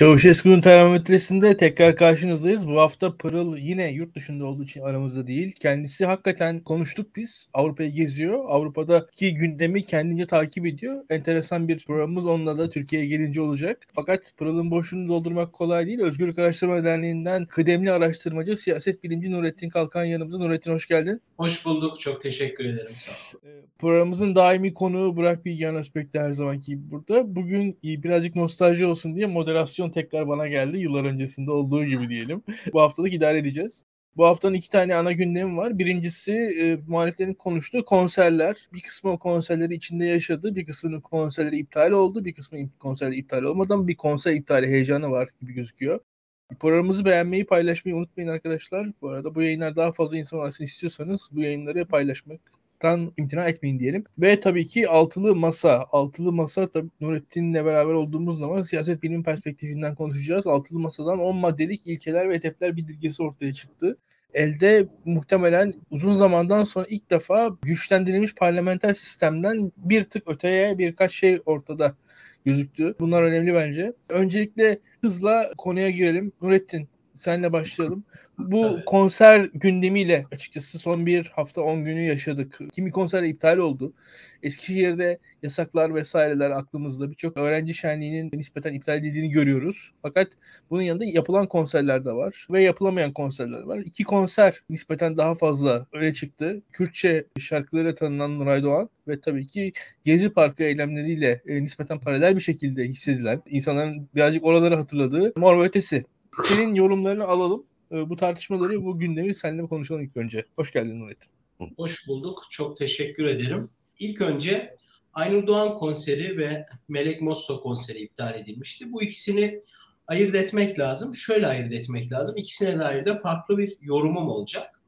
Çavuşesku'nun termometresinde tekrar karşınızdayız. Bu hafta Pırıl yine yurt dışında olduğu için aramızda değil. Kendisi hakikaten konuştuk biz. Avrupa'yı geziyor. Avrupa'daki gündemi kendince takip ediyor. Enteresan bir programımız onunla da Türkiye'ye gelince olacak. Fakat Pırıl'ın boşluğunu doldurmak kolay değil. Özgürlük Araştırma Derneği'nden kıdemli araştırmacı, siyaset bilimci Nurettin Kalkan yanımızda. Nurettin hoş geldin. Hoş bulduk. Çok teşekkür ederim. Sağ olun. Ee, programımızın daimi konuğu Burak Bilgehan Özbek de her zamanki burada. Bugün birazcık nostalji olsun diye moderasyon tekrar bana geldi. Yıllar öncesinde olduğu gibi diyelim. Bu haftalık idare edeceğiz. Bu haftanın iki tane ana gündemi var. Birincisi e, muhaliflerin konuştuğu konserler. Bir kısmı o konserleri içinde yaşadı. Bir kısmının konserleri iptal oldu. Bir kısmı konserleri iptal olmadan bir konser iptali heyecanı var gibi gözüküyor. Programımızı beğenmeyi, paylaşmayı unutmayın arkadaşlar. Bu arada bu yayınlar daha fazla insan alsın istiyorsanız bu yayınları paylaşmak tan imtina etmeyin diyelim. Ve tabii ki altılı masa. Altılı masa tabii Nurettin'le beraber olduğumuz zaman siyaset bilim perspektifinden konuşacağız. Altılı masadan 10 maddelik ilkeler ve hedefler bildirgesi ortaya çıktı. Elde muhtemelen uzun zamandan sonra ilk defa güçlendirilmiş parlamenter sistemden bir tık öteye birkaç şey ortada gözüktü. Bunlar önemli bence. Öncelikle hızla konuya girelim. Nurettin senle başlayalım. Bu evet. konser gündemiyle açıkçası son bir hafta 10 günü yaşadık. Kimi konser iptal oldu. Eskişehir'de yasaklar vesaireler aklımızda. Birçok öğrenci şenliğinin nispeten iptal edildiğini görüyoruz. Fakat bunun yanında yapılan konserler de var ve yapılamayan konserler var. İki konser nispeten daha fazla öne çıktı. Kürtçe şarkılarıyla tanınan Nuray Doğan ve tabii ki Gezi Parkı eylemleriyle e, nispeten paralel bir şekilde hissedilen, insanların birazcık oraları hatırladığı Mor ve Ötesi senin yorumlarını alalım. Ee, bu tartışmaları, bu gündemi seninle konuşalım ilk önce. Hoş geldin Nurettin. Hoş bulduk. Çok teşekkür ederim. İlk önce Aynur Doğan konseri ve Melek Mosso konseri iptal edilmişti. Bu ikisini ayırt etmek lazım. Şöyle ayırt etmek lazım. İkisine dair de farklı bir yorumum olacak.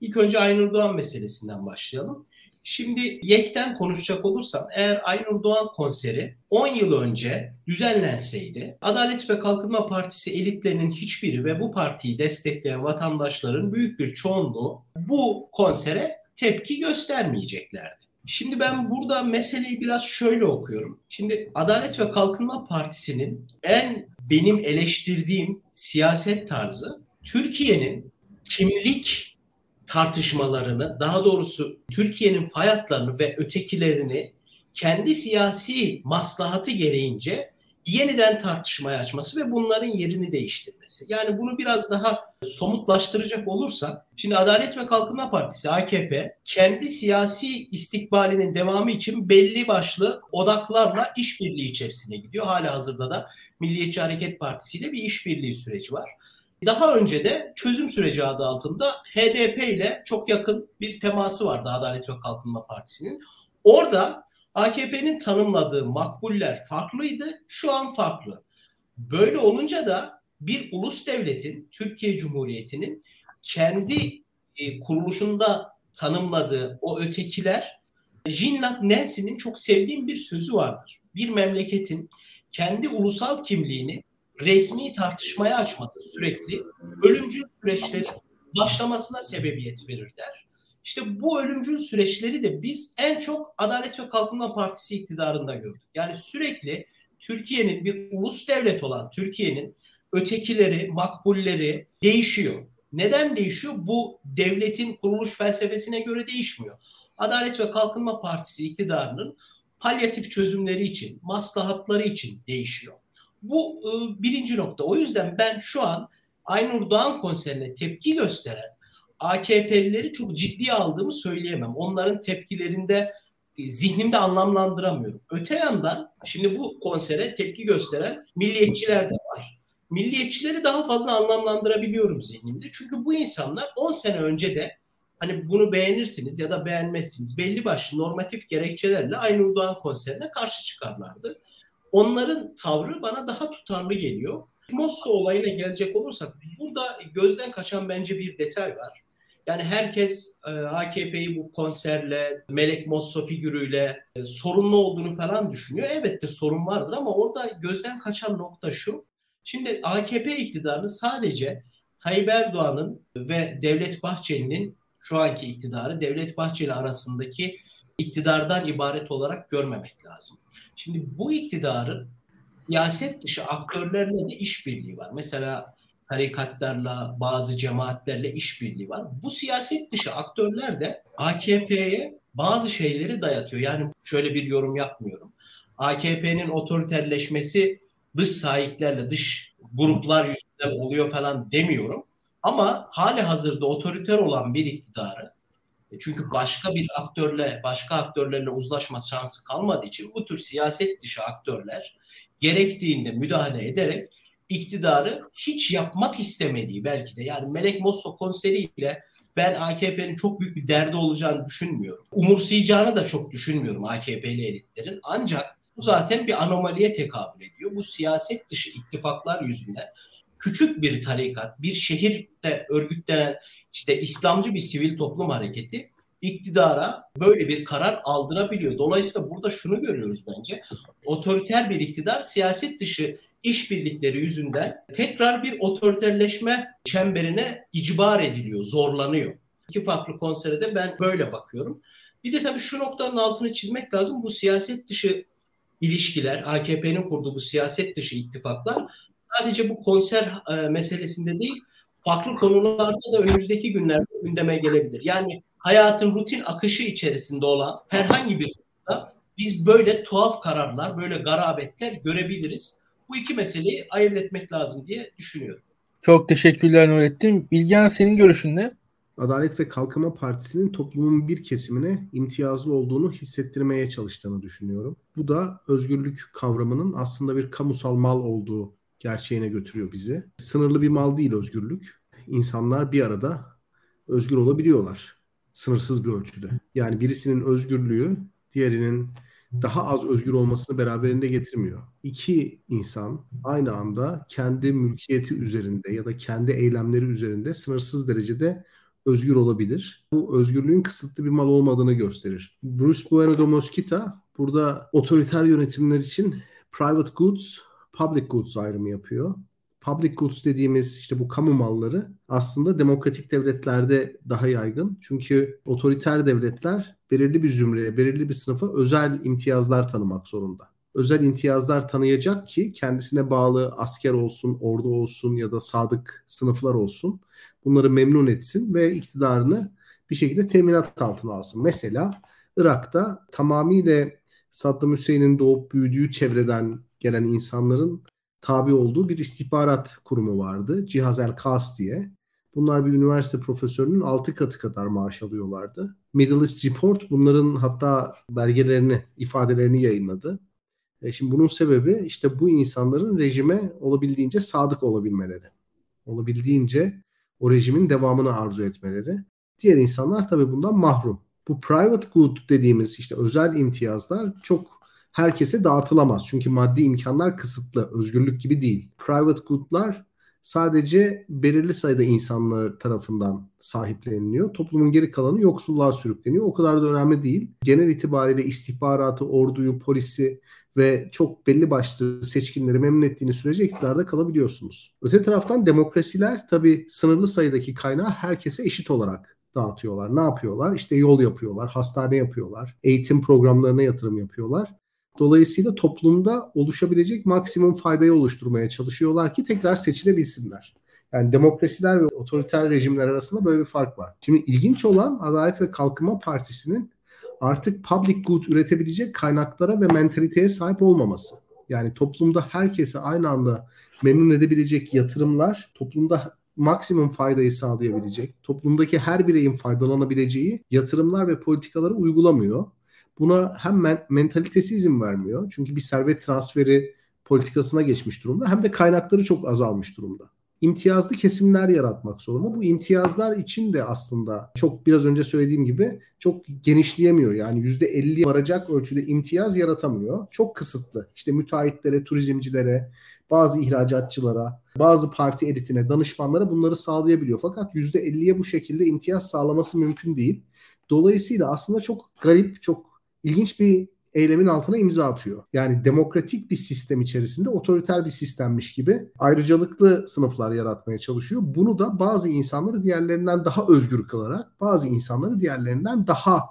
İlk önce Aynur Doğan meselesinden başlayalım. Şimdi YEK'ten konuşacak olursam eğer Aynur Doğan konseri 10 yıl önce düzenlenseydi Adalet ve Kalkınma Partisi elitlerinin hiçbiri ve bu partiyi destekleyen vatandaşların büyük bir çoğunluğu bu konsere tepki göstermeyeceklerdi. Şimdi ben burada meseleyi biraz şöyle okuyorum. Şimdi Adalet ve Kalkınma Partisi'nin en benim eleştirdiğim siyaset tarzı Türkiye'nin kimlik tartışmalarını, daha doğrusu Türkiye'nin hayatlarını ve ötekilerini kendi siyasi maslahatı gereğince yeniden tartışmaya açması ve bunların yerini değiştirmesi. Yani bunu biraz daha somutlaştıracak olursak, şimdi Adalet ve Kalkınma Partisi AKP kendi siyasi istikbalinin devamı için belli başlı odaklarla işbirliği içerisine gidiyor. Hala hazırda da Milliyetçi Hareket Partisi ile bir işbirliği süreci var. Daha önce de çözüm süreci adı altında HDP ile çok yakın bir teması vardı Adalet ve Kalkınma Partisi'nin. Orada AKP'nin tanımladığı makbuller farklıydı, şu an farklı. Böyle olunca da bir ulus devletin, Türkiye Cumhuriyeti'nin kendi e, kuruluşunda tanımladığı o ötekiler, Jinlat Nancy'nin çok sevdiğim bir sözü vardır. Bir memleketin kendi ulusal kimliğini resmi tartışmaya açması sürekli ölümcül süreçlerin başlamasına sebebiyet verir der. İşte bu ölümcül süreçleri de biz en çok Adalet ve Kalkınma Partisi iktidarında gördük. Yani sürekli Türkiye'nin bir ulus devlet olan Türkiye'nin ötekileri, makbulleri değişiyor. Neden değişiyor? Bu devletin kuruluş felsefesine göre değişmiyor. Adalet ve Kalkınma Partisi iktidarının palyatif çözümleri için, maslahatları için değişiyor. Bu e, birinci nokta. O yüzden ben şu an Aynur Doğan konserine tepki gösteren AKP'lileri çok ciddiye aldığımı söyleyemem. Onların tepkilerinde e, zihnimde anlamlandıramıyorum. Öte yandan şimdi bu konsere tepki gösteren milliyetçiler de var. Milliyetçileri daha fazla anlamlandırabiliyorum zihnimde. Çünkü bu insanlar 10 sene önce de hani bunu beğenirsiniz ya da beğenmezsiniz belli başlı normatif gerekçelerle Aynur Doğan konserine karşı çıkarlardı onların tavrı bana daha tutarlı geliyor. Mosso olayına gelecek olursak burada gözden kaçan bence bir detay var. Yani herkes e, AKP'yi bu konserle, Melek Mosso figürüyle e, sorunlu olduğunu falan düşünüyor. Evet de sorun vardır ama orada gözden kaçan nokta şu. Şimdi AKP iktidarını sadece Tayyip Erdoğan'ın ve Devlet Bahçeli'nin şu anki iktidarı Devlet Bahçeli arasındaki iktidardan ibaret olarak görmemek lazım. Şimdi bu iktidarın siyaset dışı aktörlerle de işbirliği var. Mesela tarikatlarla, bazı cemaatlerle işbirliği var. Bu siyaset dışı aktörler de AKP'ye bazı şeyleri dayatıyor. Yani şöyle bir yorum yapmıyorum. AKP'nin otoriterleşmesi dış sahiplerle, dış gruplar yüzünden oluyor falan demiyorum. Ama hali hazırda otoriter olan bir iktidarı çünkü başka bir aktörle, başka aktörlerle uzlaşma şansı kalmadığı için bu tür siyaset dışı aktörler gerektiğinde müdahale ederek iktidarı hiç yapmak istemediği belki de yani Melek Mosso konseriyle ben AKP'nin çok büyük bir derdi olacağını düşünmüyorum. Umursayacağını da çok düşünmüyorum AKP'li elitlerin. Ancak bu zaten bir anomaliye tekabül ediyor. Bu siyaset dışı ittifaklar yüzünden küçük bir tarikat, bir şehirde örgütlenen işte İslamcı bir sivil toplum hareketi iktidara böyle bir karar aldırabiliyor. Dolayısıyla burada şunu görüyoruz bence. Otoriter bir iktidar siyaset dışı işbirlikleri yüzünden tekrar bir otoriterleşme çemberine icbar ediliyor, zorlanıyor. İki farklı konsere de ben böyle bakıyorum. Bir de tabii şu noktanın altını çizmek lazım. Bu siyaset dışı ilişkiler, AKP'nin kurduğu bu siyaset dışı ittifaklar sadece bu konser e, meselesinde değil, farklı konularda da önümüzdeki günlerde gündeme gelebilir. Yani hayatın rutin akışı içerisinde olan herhangi bir konuda biz böyle tuhaf kararlar, böyle garabetler görebiliriz. Bu iki meseleyi ayırt etmek lazım diye düşünüyorum. Çok teşekkürler Nurettin. Bilgehan senin görüşün ne? Adalet ve Kalkınma Partisi'nin toplumun bir kesimine imtiyazlı olduğunu hissettirmeye çalıştığını düşünüyorum. Bu da özgürlük kavramının aslında bir kamusal mal olduğu gerçeğine götürüyor bizi. Sınırlı bir mal değil özgürlük. İnsanlar bir arada özgür olabiliyorlar. Sınırsız bir ölçüde. Yani birisinin özgürlüğü diğerinin daha az özgür olmasını beraberinde getirmiyor. İki insan aynı anda kendi mülkiyeti üzerinde ya da kendi eylemleri üzerinde sınırsız derecede özgür olabilir. Bu özgürlüğün kısıtlı bir mal olmadığını gösterir. Bruce Bueno de Mosquita burada otoriter yönetimler için private goods, public goods ayrımı yapıyor public goods dediğimiz işte bu kamu malları aslında demokratik devletlerde daha yaygın. Çünkü otoriter devletler belirli bir zümreye, belirli bir sınıfa özel imtiyazlar tanımak zorunda. Özel imtiyazlar tanıyacak ki kendisine bağlı asker olsun, ordu olsun ya da sadık sınıflar olsun. Bunları memnun etsin ve iktidarını bir şekilde teminat altına alsın. Mesela Irak'ta tamamıyla Saddam Hüseyin'in doğup büyüdüğü çevreden gelen insanların tabi olduğu bir istihbarat kurumu vardı. Cihaz El Kas diye. Bunlar bir üniversite profesörünün 6 katı kadar maaş alıyorlardı. Middle East Report bunların hatta belgelerini, ifadelerini yayınladı. E şimdi bunun sebebi işte bu insanların rejime olabildiğince sadık olabilmeleri. Olabildiğince o rejimin devamını arzu etmeleri. Diğer insanlar tabii bundan mahrum. Bu private good dediğimiz işte özel imtiyazlar çok herkese dağıtılamaz. Çünkü maddi imkanlar kısıtlı. Özgürlük gibi değil. Private good'lar sadece belirli sayıda insanlar tarafından sahipleniliyor. Toplumun geri kalanı yoksulluğa sürükleniyor. O kadar da önemli değil. Genel itibariyle istihbaratı, orduyu, polisi ve çok belli başlı seçkinleri memnun ettiğiniz sürece iktidarda kalabiliyorsunuz. Öte taraftan demokrasiler tabii sınırlı sayıdaki kaynağı herkese eşit olarak dağıtıyorlar. Ne yapıyorlar? İşte yol yapıyorlar, hastane yapıyorlar, eğitim programlarına yatırım yapıyorlar. Dolayısıyla toplumda oluşabilecek maksimum faydayı oluşturmaya çalışıyorlar ki tekrar seçilebilsinler. Yani demokrasiler ve otoriter rejimler arasında böyle bir fark var. Şimdi ilginç olan Adalet ve Kalkınma Partisi'nin artık public good üretebilecek kaynaklara ve mentaliteye sahip olmaması. Yani toplumda herkese aynı anda memnun edebilecek yatırımlar, toplumda maksimum faydayı sağlayabilecek, toplumdaki her bireyin faydalanabileceği yatırımlar ve politikaları uygulamıyor buna hem men- mentalitesi izin vermiyor. Çünkü bir servet transferi politikasına geçmiş durumda hem de kaynakları çok azalmış durumda. İmtiyazlı kesimler yaratmak zorunda. Bu imtiyazlar için de aslında çok biraz önce söylediğim gibi çok genişleyemiyor. Yani %50 varacak ölçüde imtiyaz yaratamıyor. Çok kısıtlı. İşte müteahhitlere, turizmcilere, bazı ihracatçılara, bazı parti elitine, danışmanlara bunları sağlayabiliyor. Fakat %50'ye bu şekilde imtiyaz sağlaması mümkün değil. Dolayısıyla aslında çok garip, çok ilginç bir eylemin altına imza atıyor. Yani demokratik bir sistem içerisinde otoriter bir sistemmiş gibi ayrıcalıklı sınıflar yaratmaya çalışıyor. Bunu da bazı insanları diğerlerinden daha özgür kılarak, bazı insanları diğerlerinden daha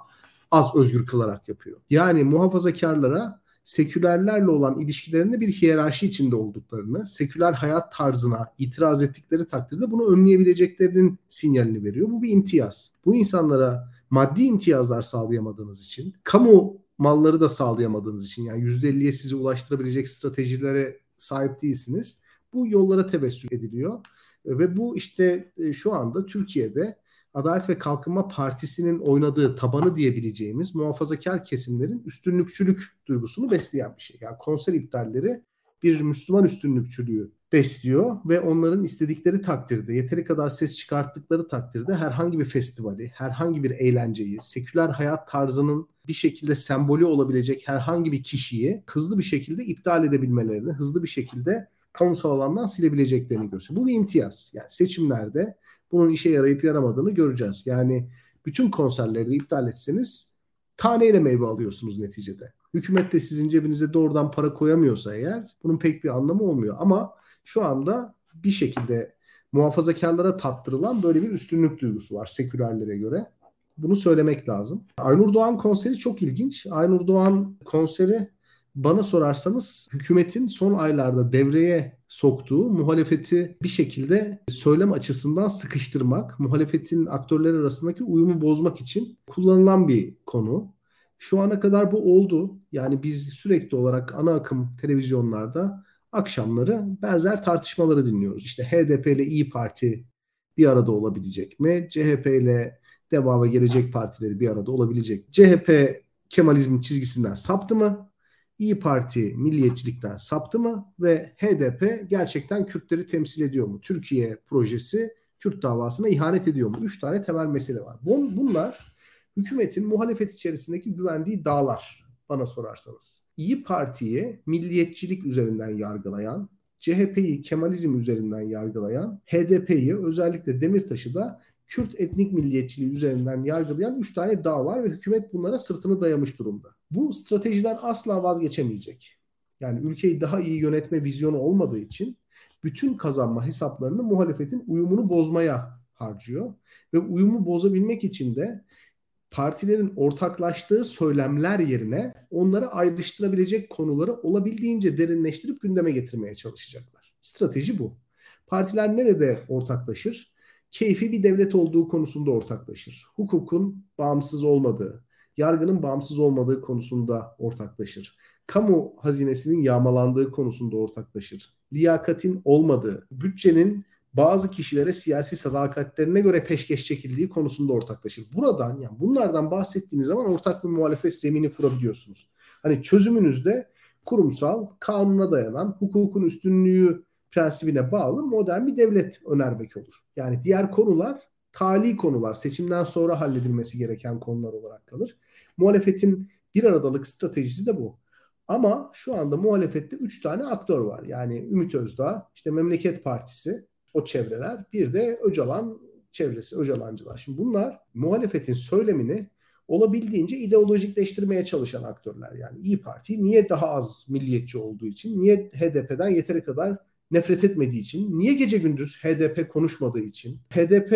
az özgür kılarak yapıyor. Yani muhafazakarlara sekülerlerle olan ilişkilerinde bir hiyerarşi içinde olduklarını, seküler hayat tarzına itiraz ettikleri takdirde bunu önleyebileceklerinin sinyalini veriyor. Bu bir imtiyaz. Bu insanlara maddi imtiyazlar sağlayamadığınız için, kamu malları da sağlayamadığınız için yani %50'ye sizi ulaştırabilecek stratejilere sahip değilsiniz. Bu yollara tebessüm ediliyor. Ve bu işte e, şu anda Türkiye'de Adalet ve Kalkınma Partisi'nin oynadığı tabanı diyebileceğimiz muhafazakar kesimlerin üstünlükçülük duygusunu besleyen bir şey. Yani konser iptalleri bir Müslüman üstünlükçülüğü besliyor ve onların istedikleri takdirde, yeteri kadar ses çıkarttıkları takdirde herhangi bir festivali, herhangi bir eğlenceyi, seküler hayat tarzının bir şekilde sembolü olabilecek herhangi bir kişiyi hızlı bir şekilde iptal edebilmelerini, hızlı bir şekilde kamusal alandan silebileceklerini gösteriyor. Bu bir imtiyaz. Yani seçimlerde bunun işe yarayıp yaramadığını göreceğiz. Yani bütün konserleri iptal etseniz taneyle meyve alıyorsunuz neticede. Hükümet de sizin cebinize doğrudan para koyamıyorsa eğer bunun pek bir anlamı olmuyor. Ama şu anda bir şekilde muhafazakarlara tattırılan böyle bir üstünlük duygusu var sekülerlere göre. Bunu söylemek lazım. Aynur Doğan konseri çok ilginç. Aynur Doğan konseri bana sorarsanız hükümetin son aylarda devreye soktuğu muhalefeti bir şekilde söylem açısından sıkıştırmak, muhalefetin aktörler arasındaki uyumu bozmak için kullanılan bir konu. Şu ana kadar bu oldu. Yani biz sürekli olarak ana akım televizyonlarda akşamları benzer tartışmaları dinliyoruz. İşte HDP ile İyi Parti bir arada olabilecek mi? CHP ile Deva ve Gelecek Partileri bir arada olabilecek. CHP Kemalizmin çizgisinden saptı mı? İyi Parti milliyetçilikten saptı mı ve HDP gerçekten Kürtleri temsil ediyor mu? Türkiye projesi Kürt davasına ihanet ediyor mu? Üç tane temel mesele var. Bunlar hükümetin muhalefet içerisindeki güvendiği dağlar bana sorarsanız. İyi Parti'yi milliyetçilik üzerinden yargılayan, CHP'yi Kemalizm üzerinden yargılayan, HDP'yi özellikle Demirtaş'ı da Kürt etnik milliyetçiliği üzerinden yargılayan 3 tane dağ var ve hükümet bunlara sırtını dayamış durumda. Bu stratejiden asla vazgeçemeyecek. Yani ülkeyi daha iyi yönetme vizyonu olmadığı için bütün kazanma hesaplarını muhalefetin uyumunu bozmaya harcıyor. Ve uyumu bozabilmek için de partilerin ortaklaştığı söylemler yerine onları ayrıştırabilecek konuları olabildiğince derinleştirip gündeme getirmeye çalışacaklar. Strateji bu. Partiler nerede ortaklaşır? Keyfi bir devlet olduğu konusunda ortaklaşır. Hukukun bağımsız olmadığı, yargının bağımsız olmadığı konusunda ortaklaşır. Kamu hazinesinin yağmalandığı konusunda ortaklaşır. Liyakatin olmadığı, bütçenin bazı kişilere siyasi sadakatlerine göre peşkeş çekildiği konusunda ortaklaşır. Buradan yani bunlardan bahsettiğiniz zaman ortak bir muhalefet zemini kurabiliyorsunuz. Hani çözümünüzde kurumsal, kanuna dayanan, hukukun üstünlüğü prensibine bağlı modern bir devlet önermek olur. Yani diğer konular tali konular, seçimden sonra halledilmesi gereken konular olarak kalır. Muhalefetin bir aradalık stratejisi de bu. Ama şu anda muhalefette 3 tane aktör var. Yani Ümit Özdağ, işte Memleket Partisi, o çevreler, bir de Öcalan çevresi, Öcalancılar. Şimdi bunlar muhalefetin söylemini olabildiğince ideolojikleştirmeye çalışan aktörler. Yani İyi Parti niye daha az milliyetçi olduğu için, niye HDP'den yeteri kadar nefret etmediği için, niye gece gündüz HDP konuşmadığı için, HDP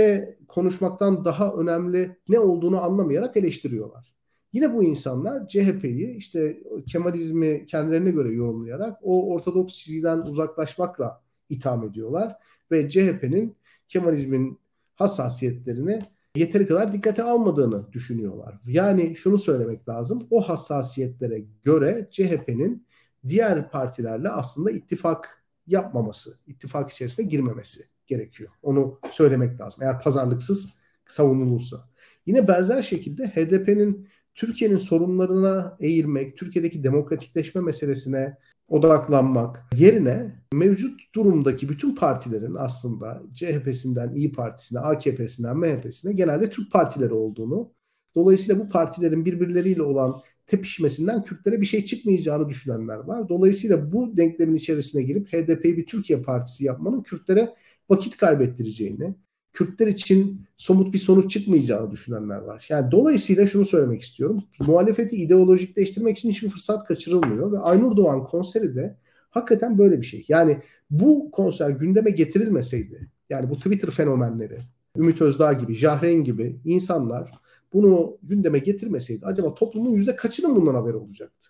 konuşmaktan daha önemli ne olduğunu anlamayarak eleştiriyorlar. Yine bu insanlar CHP'yi işte Kemalizmi kendilerine göre yorumlayarak o ortodoks çizgiden uzaklaşmakla itham ediyorlar ve CHP'nin Kemalizmin hassasiyetlerini yeteri kadar dikkate almadığını düşünüyorlar. Yani şunu söylemek lazım. O hassasiyetlere göre CHP'nin diğer partilerle aslında ittifak yapmaması, ittifak içerisine girmemesi gerekiyor. Onu söylemek lazım. Eğer pazarlıksız savunulursa. Yine benzer şekilde HDP'nin Türkiye'nin sorunlarına eğilmek, Türkiye'deki demokratikleşme meselesine odaklanmak yerine mevcut durumdaki bütün partilerin aslında CHP'sinden İyi Partisi'ne, AKP'sinden MHP'sine genelde Türk partileri olduğunu, dolayısıyla bu partilerin birbirleriyle olan tepişmesinden Kürtlere bir şey çıkmayacağını düşünenler var. Dolayısıyla bu denklemin içerisine girip HDP'yi bir Türkiye partisi yapmanın Kürtlere vakit kaybettireceğini, Kürtler için somut bir sonuç çıkmayacağını düşünenler var. Yani dolayısıyla şunu söylemek istiyorum. Muhalefeti ideolojikleştirmek için hiçbir fırsat kaçırılmıyor ve Aynur Doğan konseri de hakikaten böyle bir şey. Yani bu konser gündeme getirilmeseydi, yani bu Twitter fenomenleri, Ümit Özdağ gibi, Jahren gibi insanlar bunu gündeme getirmeseydi acaba toplumun yüzde kaçının bundan haberi olacaktı?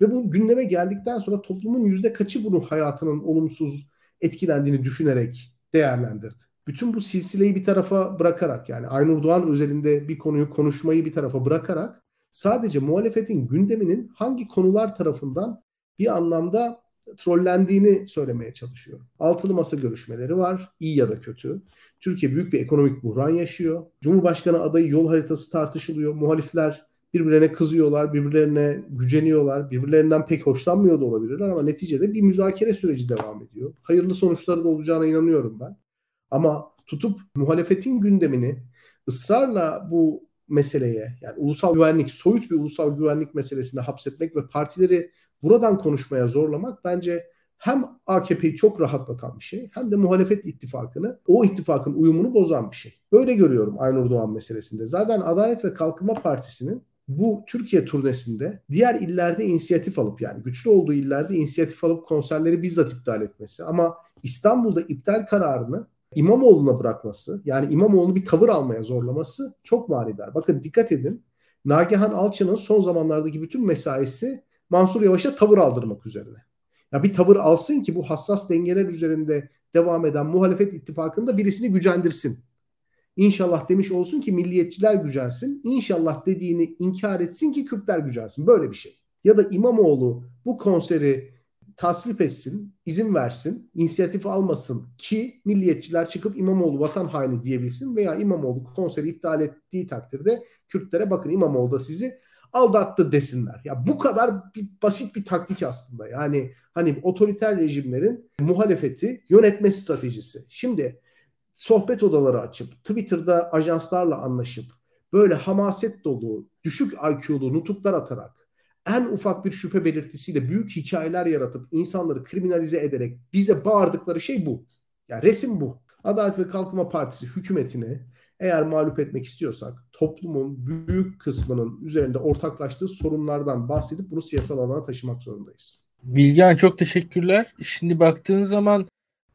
Ve bu gündeme geldikten sonra toplumun yüzde kaçı bunun hayatının olumsuz etkilendiğini düşünerek değerlendirdi. Bütün bu silsileyi bir tarafa bırakarak yani Aynur Doğan özelinde bir konuyu konuşmayı bir tarafa bırakarak sadece muhalefetin gündeminin hangi konular tarafından bir anlamda trollendiğini söylemeye çalışıyorum. Altılı masa görüşmeleri var, iyi ya da kötü. Türkiye büyük bir ekonomik buhran yaşıyor. Cumhurbaşkanı adayı yol haritası tartışılıyor. Muhalifler birbirlerine kızıyorlar, birbirlerine güceniyorlar, birbirlerinden pek hoşlanmıyor da olabilirler ama neticede bir müzakere süreci devam ediyor. Hayırlı sonuçları da olacağına inanıyorum ben. Ama tutup muhalefetin gündemini ısrarla bu meseleye yani ulusal güvenlik, soyut bir ulusal güvenlik meselesine hapsetmek ve partileri buradan konuşmaya zorlamak bence hem AKP'yi çok rahatlatan bir şey hem de muhalefet ittifakını o ittifakın uyumunu bozan bir şey. Böyle görüyorum Aynur Doğan meselesinde. Zaten Adalet ve Kalkınma Partisi'nin bu Türkiye turnesinde diğer illerde inisiyatif alıp yani güçlü olduğu illerde inisiyatif alıp konserleri bizzat iptal etmesi ama İstanbul'da iptal kararını İmamoğlu'na bırakması yani İmamoğlu'nu bir tavır almaya zorlaması çok manidar. Bakın dikkat edin Nagihan Alçı'nın son zamanlardaki bütün mesaisi Mansur Yavaş'a tavır aldırmak üzerine. Ya bir tavır alsın ki bu hassas dengeler üzerinde devam eden muhalefet ittifakında birisini gücendirsin. İnşallah demiş olsun ki milliyetçiler gücensin. İnşallah dediğini inkar etsin ki Kürtler gücensin. Böyle bir şey. Ya da İmamoğlu bu konseri tasvip etsin, izin versin, inisiyatif almasın ki milliyetçiler çıkıp İmamoğlu vatan haini diyebilsin veya İmamoğlu konseri iptal ettiği takdirde Kürtlere bakın İmamoğlu da sizi aldattı desinler. Ya bu kadar bir, basit bir taktik aslında. Yani hani otoriter rejimlerin muhalefeti yönetme stratejisi. Şimdi sohbet odaları açıp Twitter'da ajanslarla anlaşıp böyle hamaset dolu, düşük IQ'lu nutuklar atarak en ufak bir şüphe belirtisiyle büyük hikayeler yaratıp insanları kriminalize ederek bize bağırdıkları şey bu. Yani resim bu. Adalet ve Kalkınma Partisi hükümetini eğer mağlup etmek istiyorsak toplumun büyük kısmının üzerinde ortaklaştığı sorunlardan bahsedip bunu siyasal alana taşımak zorundayız. Bilgehan çok teşekkürler. Şimdi baktığın zaman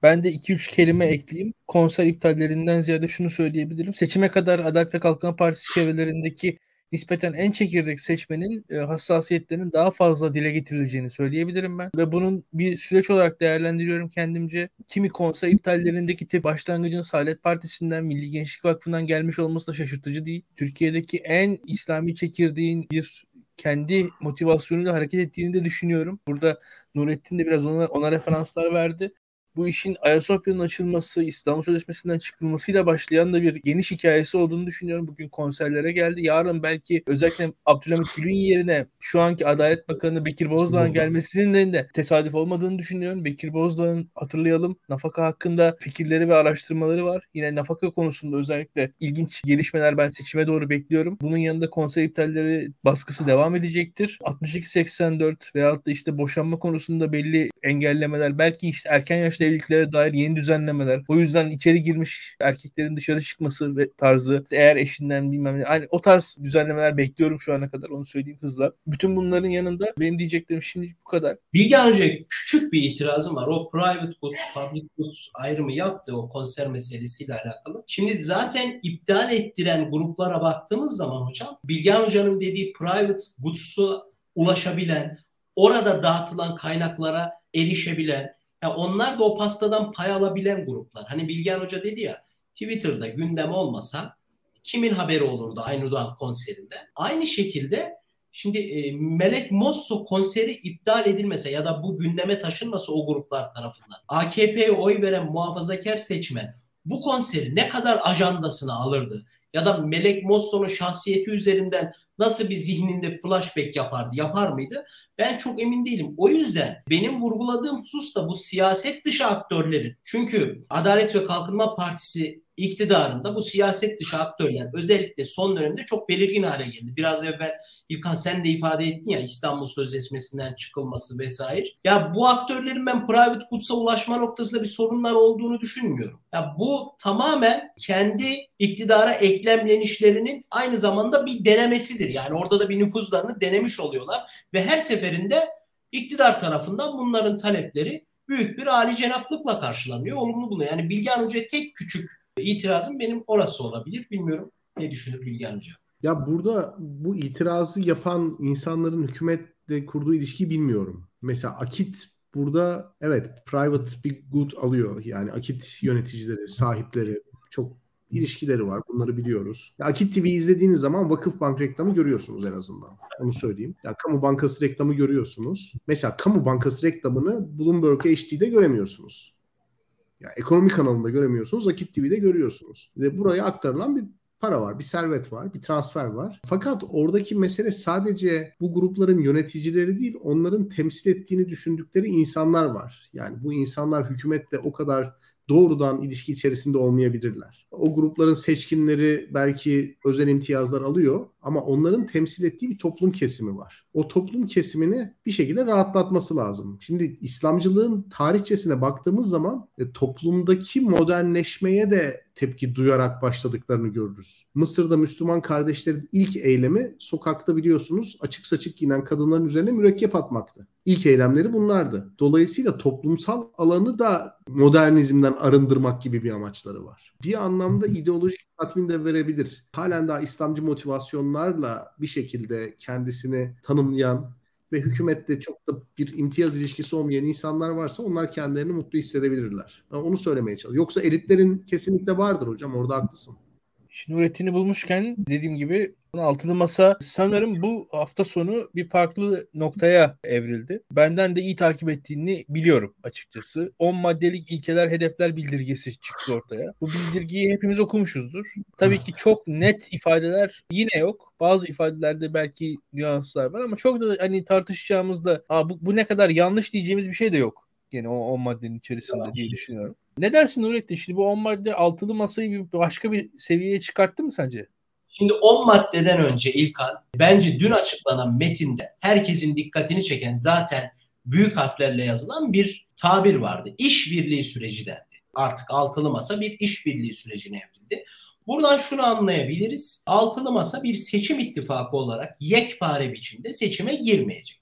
ben de 2-3 kelime ekleyeyim. Konser iptallerinden ziyade şunu söyleyebilirim. Seçime kadar Adalet ve Kalkınma Partisi çevrelerindeki nispeten en çekirdek seçmenin e, hassasiyetlerinin daha fazla dile getirileceğini söyleyebilirim ben. Ve bunun bir süreç olarak değerlendiriyorum kendimce. Kimi konser iptallerindeki tip başlangıcın Saadet Partisi'nden, Milli Gençlik Vakfı'ndan gelmiş olması da şaşırtıcı değil. Türkiye'deki en İslami çekirdeğin bir kendi motivasyonuyla hareket ettiğini de düşünüyorum. Burada Nurettin de biraz ona, ona referanslar verdi bu işin Ayasofya'nın açılması, İstanbul Sözleşmesi'nden çıkılmasıyla başlayan da bir geniş hikayesi olduğunu düşünüyorum. Bugün konserlere geldi. Yarın belki özellikle Abdülhamit Gül'ün yerine şu anki Adalet Bakanı Bekir Bozdağ'ın gelmesinin de tesadüf olmadığını düşünüyorum. Bekir Bozdağ'ın hatırlayalım nafaka hakkında fikirleri ve araştırmaları var. Yine nafaka konusunda özellikle ilginç gelişmeler ben seçime doğru bekliyorum. Bunun yanında konser iptalleri baskısı devam edecektir. 62-84 veyahut da işte boşanma konusunda belli engellemeler belki işte erken yaşta yaşlı evliliklere dair yeni düzenlemeler. O yüzden içeri girmiş erkeklerin dışarı çıkması ve tarzı eğer eşinden bilmem ne. Hani o tarz düzenlemeler bekliyorum şu ana kadar onu söyleyeyim hızla. Bütün bunların yanında benim diyeceklerim şimdi bu kadar. Bilgehan Hoca küçük bir itirazım var. O private goods, public goods ayrımı yaptı o konser meselesiyle alakalı. Şimdi zaten iptal ettiren gruplara baktığımız zaman hocam Bilgehan Hoca'nın dediği private goods'u ulaşabilen, orada dağıtılan kaynaklara erişebilen, ya onlar da o pastadan pay alabilen gruplar. Hani Bilgehan Hoca dedi ya Twitter'da gündem olmasa kimin haberi olurdu Aynur Doğan konserinde? Aynı şekilde şimdi e, Melek Mosso konseri iptal edilmese ya da bu gündeme taşınmasa o gruplar tarafından AKP'ye oy veren muhafazakar seçmen bu konseri ne kadar ajandasına alırdı? Ya da Melek Mosso'nun şahsiyeti üzerinden nasıl bir zihninde flashback yapardı, yapar mıydı? Ben çok emin değilim. O yüzden benim vurguladığım husus da bu siyaset dışı aktörlerin. Çünkü Adalet ve Kalkınma Partisi iktidarında bu siyaset dışı aktörler özellikle son dönemde çok belirgin hale geldi. Biraz evvel İlkan sen de ifade ettin ya İstanbul Sözleşmesi'nden çıkılması vesaire. Ya bu aktörlerin ben private goods'a ulaşma noktasında bir sorunlar olduğunu düşünmüyorum. Ya bu tamamen kendi iktidara eklemlenişlerinin aynı zamanda bir denemesidir. Yani orada da bir nüfuzlarını denemiş oluyorlar ve her seferinde iktidar tarafından bunların talepleri büyük bir âli cenaplıkla karşılanıyor. Olumlu buluyor. Yani Bilgehan Hoca'ya tek küçük itirazım benim orası olabilir. Bilmiyorum ne düşünür Bilgehan Hoca. Ya burada bu itirazı yapan insanların hükümet Akit'le kurduğu ilişkiyi bilmiyorum. Mesela Akit burada evet private bir good alıyor. Yani Akit yöneticileri, sahipleri çok ilişkileri var. Bunları biliyoruz. Ya Akit TV izlediğiniz zaman Vakıfbank reklamı görüyorsunuz en azından. Onu söyleyeyim. Ya Kamu Bankası reklamı görüyorsunuz. Mesela Kamu Bankası reklamını Bloomberg HD'de göremiyorsunuz. Ya ekonomi kanalında göremiyorsunuz. Akit TV'de görüyorsunuz. Ve buraya aktarılan bir para var, bir servet var, bir transfer var. Fakat oradaki mesele sadece bu grupların yöneticileri değil, onların temsil ettiğini düşündükleri insanlar var. Yani bu insanlar hükümetle o kadar doğrudan ilişki içerisinde olmayabilirler. O grupların seçkinleri belki özel imtiyazlar alıyor ama onların temsil ettiği bir toplum kesimi var. O toplum kesimini bir şekilde rahatlatması lazım. Şimdi İslamcılığın tarihçesine baktığımız zaman e, toplumdaki modernleşmeye de tepki duyarak başladıklarını görürüz. Mısır'da Müslüman kardeşlerin ilk eylemi sokakta biliyorsunuz açık saçık giyinen kadınların üzerine mürekkep atmaktı. İlk eylemleri bunlardı. Dolayısıyla toplumsal alanı da modernizmden arındırmak gibi bir amaçları var. Bir anlamda ideolojik tatmin de verebilir. Halen daha İslamcı motivasyonlarla bir şekilde kendisini tanımlayan ve hükümette çok da bir imtiyaz ilişkisi olmayan insanlar varsa onlar kendilerini mutlu hissedebilirler. Yani onu söylemeye çalışıyorum. Yoksa elitlerin kesinlikle vardır hocam orada haklısın. İşin Nurettin'i bulmuşken dediğim gibi altılı masa sanırım bu hafta sonu bir farklı noktaya evrildi. Benden de iyi takip ettiğini biliyorum açıkçası. 10 maddelik ilkeler hedefler bildirgesi çıktı ortaya. Bu bildirgiyi hepimiz okumuşuzdur. Tabii ki çok net ifadeler yine yok. Bazı ifadelerde belki nüanslar var ama çok da hani tartışacağımızda Aa, bu, bu ne kadar yanlış diyeceğimiz bir şey de yok. Yine o 10 maddenin içerisinde diye düşünüyorum. Ne dersin Nurettin? Şimdi bu 10 madde altılı masayı bir başka bir seviyeye çıkarttı mı sence? Şimdi 10 maddeden önce İlkan bence dün açıklanan metinde herkesin dikkatini çeken zaten büyük harflerle yazılan bir tabir vardı. İşbirliği süreci dendi. Artık altılı masa bir işbirliği sürecine evrildi. Buradan şunu anlayabiliriz. Altılı masa bir seçim ittifakı olarak yekpare biçimde seçime girmeyecek.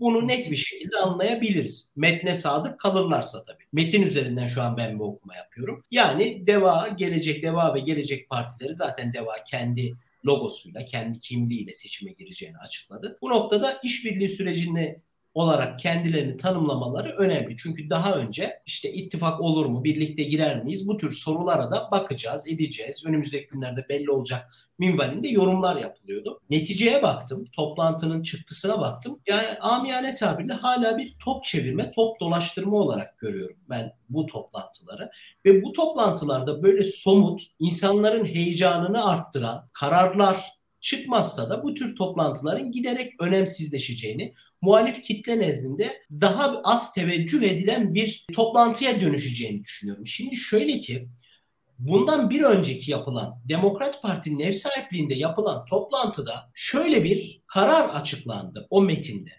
Bunu net bir şekilde anlayabiliriz. Metne sadık kalırlarsa tabii. Metin üzerinden şu an ben bir okuma yapıyorum. Yani DEVA, Gelecek DEVA ve Gelecek Partileri zaten DEVA kendi logosuyla, kendi kimliğiyle seçime gireceğini açıkladı. Bu noktada işbirliği sürecini olarak kendilerini tanımlamaları önemli. Çünkü daha önce işte ittifak olur mu, birlikte girer miyiz? Bu tür sorulara da bakacağız, edeceğiz. Önümüzdeki günlerde belli olacak minvalinde yorumlar yapılıyordu. Neticeye baktım, toplantının çıktısına baktım. Yani amiyane tabirle hala bir top çevirme, top dolaştırma olarak görüyorum ben bu toplantıları. Ve bu toplantılarda böyle somut, insanların heyecanını arttıran kararlar çıkmazsa da bu tür toplantıların giderek önemsizleşeceğini, muhalif kitle nezdinde daha az teveccüh edilen bir toplantıya dönüşeceğini düşünüyorum. Şimdi şöyle ki bundan bir önceki yapılan Demokrat Parti'nin ev sahipliğinde yapılan toplantıda şöyle bir karar açıklandı o metinde.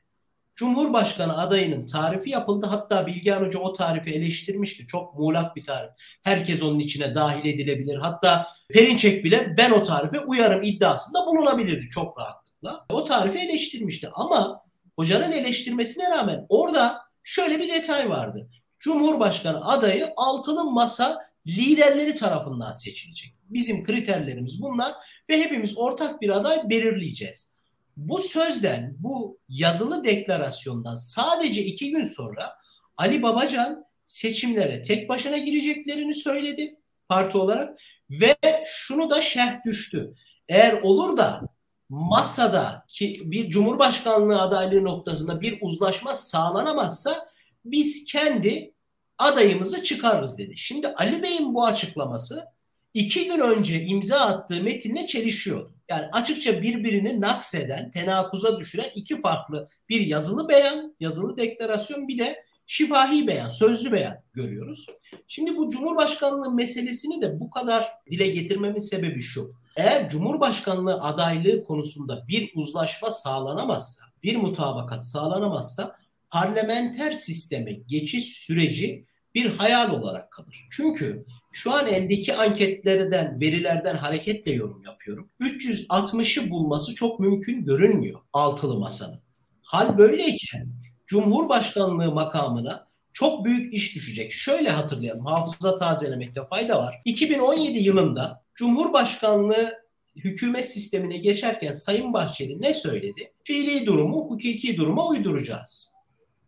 Cumhurbaşkanı adayının tarifi yapıldı. Hatta Bilgehan Hoca o tarifi eleştirmişti. Çok muğlak bir tarif. Herkes onun içine dahil edilebilir. Hatta Perinçek bile ben o tarife uyarım iddiasında bulunabilirdi çok rahatlıkla. O tarifi eleştirmişti ama hocanın eleştirmesine rağmen orada şöyle bir detay vardı. Cumhurbaşkanı adayı altılı masa liderleri tarafından seçilecek. Bizim kriterlerimiz bunlar ve hepimiz ortak bir aday belirleyeceğiz. Bu sözden, bu yazılı deklarasyondan sadece iki gün sonra Ali Babacan seçimlere tek başına gireceklerini söyledi parti olarak ve şunu da şerh düştü. Eğer olur da masada ki bir cumhurbaşkanlığı adaylığı noktasında bir uzlaşma sağlanamazsa biz kendi adayımızı çıkarırız dedi. Şimdi Ali Bey'in bu açıklaması iki gün önce imza attığı metinle çelişiyordu. Yani açıkça birbirini nakseden, tenakuza düşüren iki farklı bir yazılı beyan, yazılı deklarasyon bir de şifahi beyan, sözlü beyan görüyoruz. Şimdi bu Cumhurbaşkanlığı meselesini de bu kadar dile getirmemin sebebi şu. Eğer Cumhurbaşkanlığı adaylığı konusunda bir uzlaşma sağlanamazsa, bir mutabakat sağlanamazsa parlamenter sisteme geçiş süreci bir hayal olarak kalır. Çünkü şu an eldeki anketlerden, verilerden hareketle yorum yapıyorum. 360'ı bulması çok mümkün görünmüyor altılı masanın. Hal böyleyken Cumhurbaşkanlığı makamına çok büyük iş düşecek. Şöyle hatırlayalım, hafıza tazelemekte fayda var. 2017 yılında Cumhurbaşkanlığı hükümet sistemine geçerken Sayın Bahçeli ne söyledi? Fiili durumu hukuki duruma uyduracağız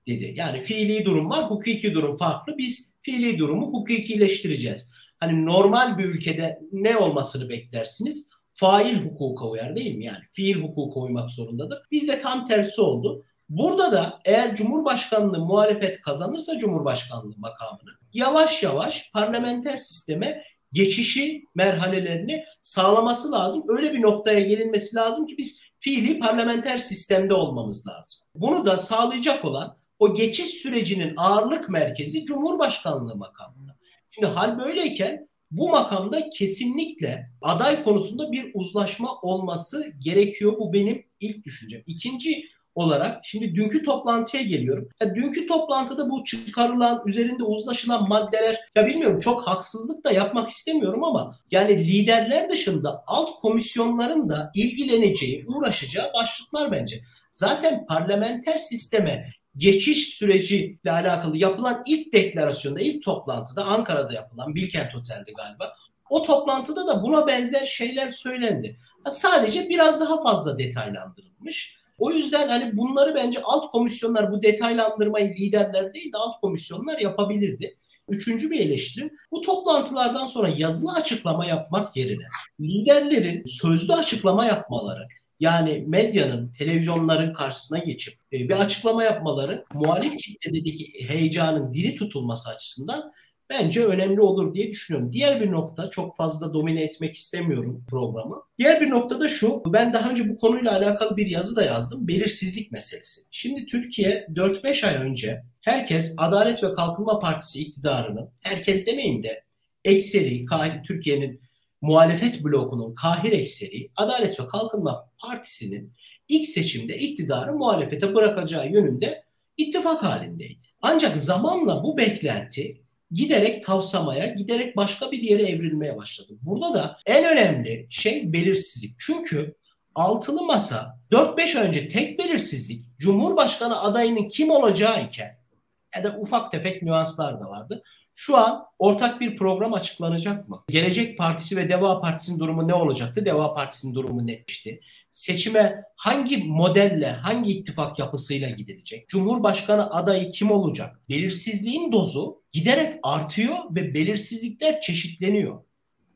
dedi. Yani fiili durum var, hukuki durum farklı. Biz fiili durumu hukukileştireceğiz. Hani normal bir ülkede ne olmasını beklersiniz? Fail hukuka uyar değil mi? Yani fiil hukuka uymak zorundadır. Bizde tam tersi oldu. Burada da eğer Cumhurbaşkanlığı muhalefet kazanırsa Cumhurbaşkanlığı makamını yavaş yavaş parlamenter sisteme geçişi merhalelerini sağlaması lazım. Öyle bir noktaya gelinmesi lazım ki biz fiili parlamenter sistemde olmamız lazım. Bunu da sağlayacak olan o geçiş sürecinin ağırlık merkezi Cumhurbaşkanlığı makamında. Şimdi hal böyleyken bu makamda kesinlikle aday konusunda bir uzlaşma olması gerekiyor. Bu benim ilk düşüncem. İkinci olarak şimdi dünkü toplantıya geliyorum. Ya dünkü toplantıda bu çıkarılan, üzerinde uzlaşılan maddeler ya bilmiyorum çok haksızlık da yapmak istemiyorum ama yani liderler dışında alt komisyonların da ilgileneceği, uğraşacağı başlıklar bence. Zaten parlamenter sisteme geçiş süreciyle alakalı yapılan ilk deklarasyonda, ilk toplantıda Ankara'da yapılan Bilkent Otel'de galiba. O toplantıda da buna benzer şeyler söylendi. Sadece biraz daha fazla detaylandırılmış. O yüzden hani bunları bence alt komisyonlar bu detaylandırmayı liderler değil de alt komisyonlar yapabilirdi. Üçüncü bir eleştirim bu toplantılardan sonra yazılı açıklama yapmak yerine liderlerin sözlü açıklama yapmaları yani medyanın, televizyonların karşısına geçip e, bir açıklama yapmaları muhalif kitledeki heyecanın diri tutulması açısından bence önemli olur diye düşünüyorum. Diğer bir nokta çok fazla domine etmek istemiyorum programı. Diğer bir nokta da şu. Ben daha önce bu konuyla alakalı bir yazı da yazdım. Belirsizlik meselesi. Şimdi Türkiye 4-5 ay önce herkes Adalet ve Kalkınma Partisi iktidarının, herkes demeyeyim de ekseri Türkiye'nin muhalefet blokunun kahir ekseri Adalet ve Kalkınma Partisi'nin ilk seçimde iktidarı muhalefete bırakacağı yönünde ittifak halindeydi. Ancak zamanla bu beklenti giderek tavsamaya, giderek başka bir yere evrilmeye başladı. Burada da en önemli şey belirsizlik. Çünkü altılı masa 4-5 önce tek belirsizlik Cumhurbaşkanı adayının kim olacağı iken ya da ufak tefek nüanslar da vardı. Şu an ortak bir program açıklanacak mı? Gelecek Partisi ve Deva Partisi'nin durumu ne olacaktı? Deva Partisi'nin durumu netmişti. Seçime hangi modelle, hangi ittifak yapısıyla gidilecek? Cumhurbaşkanı adayı kim olacak? Belirsizliğin dozu giderek artıyor ve belirsizlikler çeşitleniyor.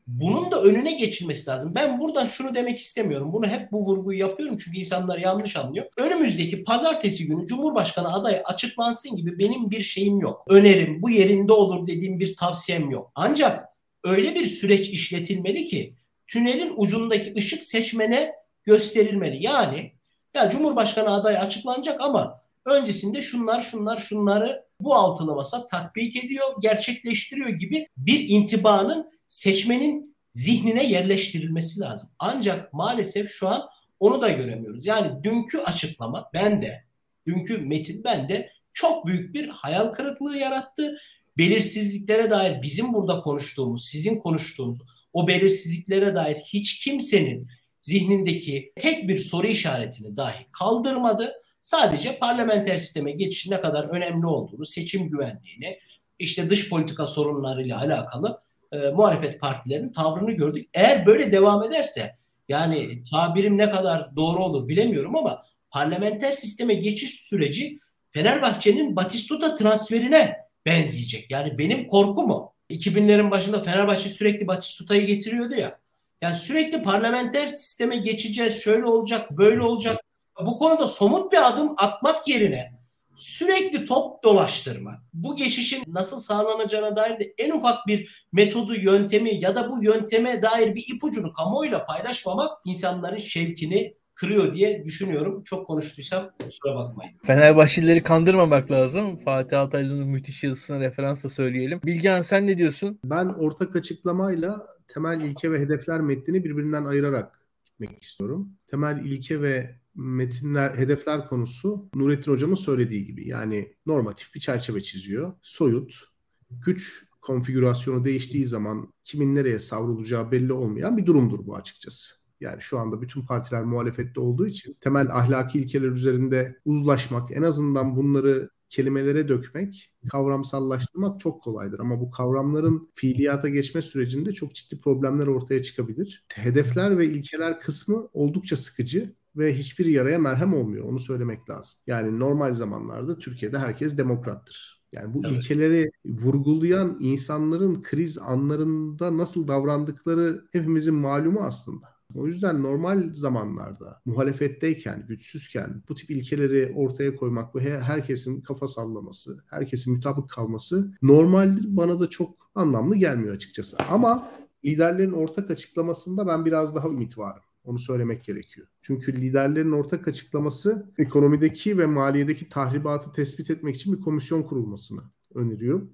Bunun da önüne geçilmesi lazım. Ben buradan şunu demek istemiyorum. Bunu hep bu vurguyu yapıyorum çünkü insanlar yanlış anlıyor. Önümüzdeki pazartesi günü Cumhurbaşkanı adayı açıklansın gibi benim bir şeyim yok. Önerim bu yerinde olur dediğim bir tavsiyem yok. Ancak öyle bir süreç işletilmeli ki tünelin ucundaki ışık seçmene gösterilmeli. Yani ya Cumhurbaşkanı adayı açıklanacak ama öncesinde şunlar şunlar şunları bu altılı masa tatbik ediyor, gerçekleştiriyor gibi bir intibanın seçmenin zihnine yerleştirilmesi lazım. Ancak maalesef şu an onu da göremiyoruz. Yani dünkü açıklama ben de, dünkü metin ben de çok büyük bir hayal kırıklığı yarattı. Belirsizliklere dair bizim burada konuştuğumuz, sizin konuştuğunuz o belirsizliklere dair hiç kimsenin zihnindeki tek bir soru işaretini dahi kaldırmadı. Sadece parlamenter sisteme geçiş ne kadar önemli olduğunu, seçim güvenliğini, işte dış politika sorunlarıyla alakalı e, muhalefet partilerinin tavrını gördük. Eğer böyle devam ederse yani tabirim ne kadar doğru olur bilemiyorum ama parlamenter sisteme geçiş süreci Fenerbahçe'nin Batistuta transferine benzeyecek. Yani benim korkum o. 2000'lerin başında Fenerbahçe sürekli Batistuta'yı getiriyordu ya. Yani sürekli parlamenter sisteme geçeceğiz, şöyle olacak, böyle olacak. Bu konuda somut bir adım atmak yerine sürekli top dolaştırma, bu geçişin nasıl sağlanacağına dair de en ufak bir metodu, yöntemi ya da bu yönteme dair bir ipucunu kamuoyuyla paylaşmamak insanların şevkini kırıyor diye düşünüyorum. Çok konuştuysam kusura bakmayın. Fenerbahçelileri kandırmamak lazım. Fatih Altaylı'nın müthiş yazısına referans da söyleyelim. Bilgehan sen ne diyorsun? Ben ortak açıklamayla temel ilke ve hedefler metnini birbirinden ayırarak gitmek istiyorum. Temel ilke ve metinler, hedefler konusu Nurettin Hocam'ın söylediği gibi. Yani normatif bir çerçeve çiziyor. Soyut, güç konfigürasyonu değiştiği zaman kimin nereye savrulacağı belli olmayan bir durumdur bu açıkçası. Yani şu anda bütün partiler muhalefette olduğu için temel ahlaki ilkeler üzerinde uzlaşmak, en azından bunları kelimelere dökmek, kavramsallaştırmak çok kolaydır. Ama bu kavramların fiiliyata geçme sürecinde çok ciddi problemler ortaya çıkabilir. Hedefler ve ilkeler kısmı oldukça sıkıcı ve hiçbir yaraya merhem olmuyor. Onu söylemek lazım. Yani normal zamanlarda Türkiye'de herkes demokrattır. Yani bu evet. ilkeleri vurgulayan insanların kriz anlarında nasıl davrandıkları hepimizin malumu aslında. O yüzden normal zamanlarda muhalefetteyken, güçsüzken bu tip ilkeleri ortaya koymak ve herkesin kafa sallaması, herkesin mutabık kalması normaldir. Bana da çok anlamlı gelmiyor açıkçası. Ama liderlerin ortak açıklamasında ben biraz daha ümit varım. Onu söylemek gerekiyor. Çünkü liderlerin ortak açıklaması ekonomideki ve maliyedeki tahribatı tespit etmek için bir komisyon kurulmasını öneriyor.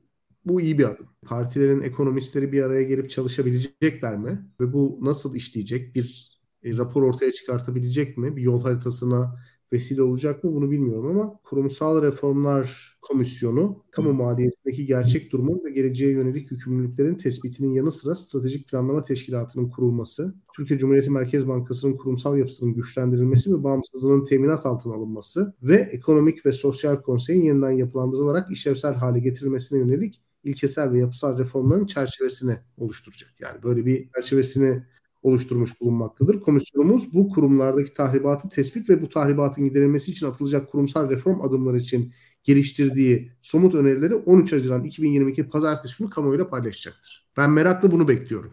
Bu iyi bir adım. Partilerin ekonomistleri bir araya gelip çalışabilecekler mi? Ve bu nasıl işleyecek? Bir e, rapor ortaya çıkartabilecek mi? Bir yol haritasına vesile olacak mı bunu bilmiyorum ama Kurumsal Reformlar Komisyonu kamu maliyesindeki gerçek durumun ve geleceğe yönelik yükümlülüklerin tespitinin yanı sıra stratejik planlama teşkilatının kurulması, Türkiye Cumhuriyeti Merkez Bankası'nın kurumsal yapısının güçlendirilmesi ve bağımsızlığının teminat altına alınması ve ekonomik ve sosyal konseyin yeniden yapılandırılarak işlevsel hale getirilmesine yönelik ilkesel ve yapısal reformların çerçevesini oluşturacak. Yani böyle bir çerçevesini oluşturmuş bulunmaktadır. Komisyonumuz bu kurumlardaki tahribatı tespit ve bu tahribatın giderilmesi için atılacak kurumsal reform adımları için geliştirdiği somut önerileri 13 Haziran 2022 Pazartesi günü kamuoyuyla paylaşacaktır. Ben merakla bunu bekliyorum.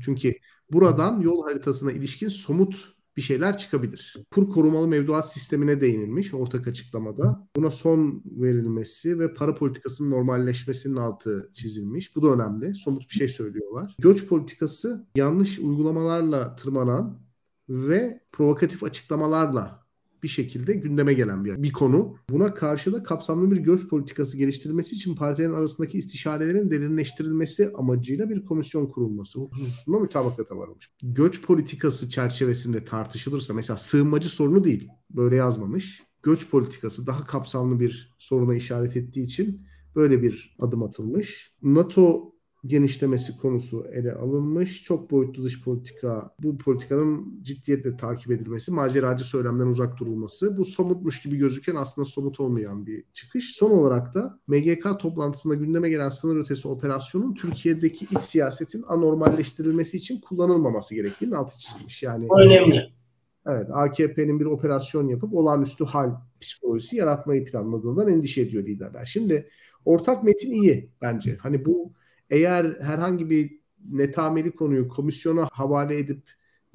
Çünkü buradan yol haritasına ilişkin somut bir şeyler çıkabilir. Kur korumalı mevduat sistemine değinilmiş ortak açıklamada. Buna son verilmesi ve para politikasının normalleşmesinin altı çizilmiş. Bu da önemli. Somut bir şey söylüyorlar. Göç politikası yanlış uygulamalarla tırmanan ve provokatif açıklamalarla bir şekilde gündeme gelen bir, bir konu. Buna karşı da kapsamlı bir göç politikası geliştirilmesi için partilerin arasındaki istişarelerin derinleştirilmesi amacıyla bir komisyon kurulması hususunda mütabakata varılmış. Göç politikası çerçevesinde tartışılırsa mesela sığınmacı sorunu değil. Böyle yazmamış. Göç politikası daha kapsamlı bir soruna işaret ettiği için böyle bir adım atılmış. NATO genişlemesi konusu ele alınmış. Çok boyutlu dış politika, bu politikanın ciddiyetle takip edilmesi, maceracı söylemden uzak durulması. Bu somutmuş gibi gözüken aslında somut olmayan bir çıkış. Son olarak da MGK toplantısında gündeme gelen sınır ötesi operasyonun Türkiye'deki iç siyasetin anormalleştirilmesi için kullanılmaması gerektiğini altı çizilmiş. Yani önemli. Evet, AKP'nin bir operasyon yapıp olağanüstü hal psikolojisi yaratmayı planladığından endişe ediyor liderler. Şimdi ortak metin iyi bence. Hani bu eğer herhangi bir netameli konuyu komisyona havale edip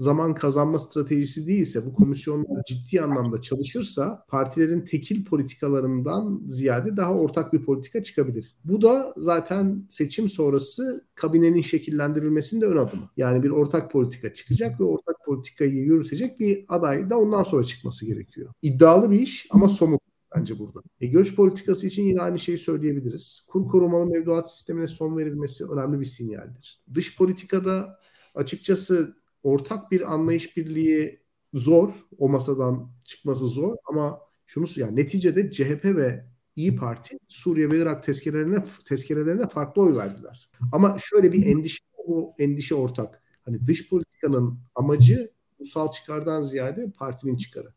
zaman kazanma stratejisi değilse bu komisyonlar ciddi anlamda çalışırsa partilerin tekil politikalarından ziyade daha ortak bir politika çıkabilir. Bu da zaten seçim sonrası kabinenin şekillendirilmesinde ön adımı. Yani bir ortak politika çıkacak ve ortak politikayı yürütecek bir aday da ondan sonra çıkması gerekiyor. İddialı bir iş ama somut bence burada. E, göç politikası için yine aynı şeyi söyleyebiliriz. Kur korumalı mevduat sistemine son verilmesi önemli bir sinyaldir. Dış politikada açıkçası ortak bir anlayış birliği zor. O masadan çıkması zor ama şunu yani neticede CHP ve İyi Parti Suriye ve Irak tezkerelerine, tezkerelerine farklı oy verdiler. Ama şöyle bir endişe, o endişe ortak. Hani dış politikanın amacı ulusal çıkardan ziyade partinin çıkarı.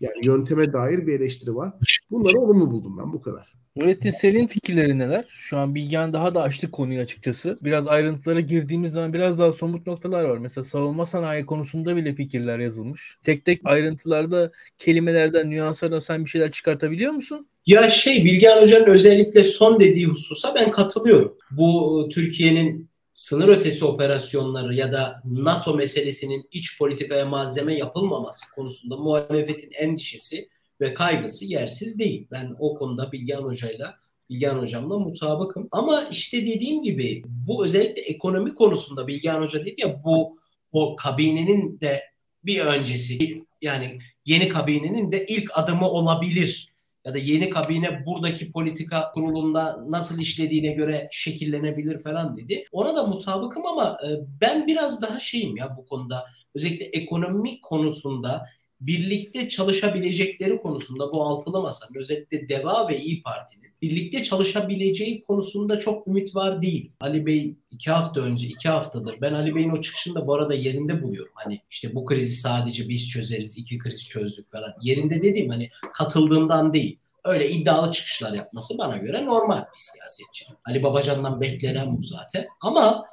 Yani yönteme dair bir eleştiri var. Bunları olumlu buldum ben bu kadar. Nurettin senin fikirlerin neler? Şu an Bilgehan daha da açtı konuyu açıkçası. Biraz ayrıntılara girdiğimiz zaman biraz daha somut noktalar var. Mesela savunma sanayi konusunda bile fikirler yazılmış. Tek tek ayrıntılarda kelimelerden, nüanslardan sen bir şeyler çıkartabiliyor musun? Ya şey Bilgehan Hoca'nın özellikle son dediği hususa ben katılıyorum. Bu Türkiye'nin sınır ötesi operasyonları ya da NATO meselesinin iç politikaya malzeme yapılmaması konusunda muhalefetin endişesi ve kaygısı yersiz değil. Ben o konuda Bilgehan Hoca'yla Bilgehan Hocam'la mutabıkım. Ama işte dediğim gibi bu özellikle ekonomi konusunda Bilgehan Hoca dedi ya bu o kabinenin de bir öncesi yani yeni kabinenin de ilk adımı olabilir ya da yeni kabine buradaki politika kurulunda nasıl işlediğine göre şekillenebilir falan dedi. Ona da mutabıkım ama e, ben biraz daha şeyim ya bu konuda. Özellikle ekonomik konusunda birlikte çalışabilecekleri konusunda bu altılı masanın özellikle DEVA ve İyi Parti'nin birlikte çalışabileceği konusunda çok ümit var değil. Ali Bey iki hafta önce, iki haftadır ben Ali Bey'in o çıkışında bu arada yerinde buluyorum. Hani işte bu krizi sadece biz çözeriz, iki kriz çözdük falan. Yerinde dediğim hani katıldığından değil. öyle iddialı çıkışlar yapması bana göre normal bir siyasetçi. Ali Babacan'dan beklenen bu zaten. Ama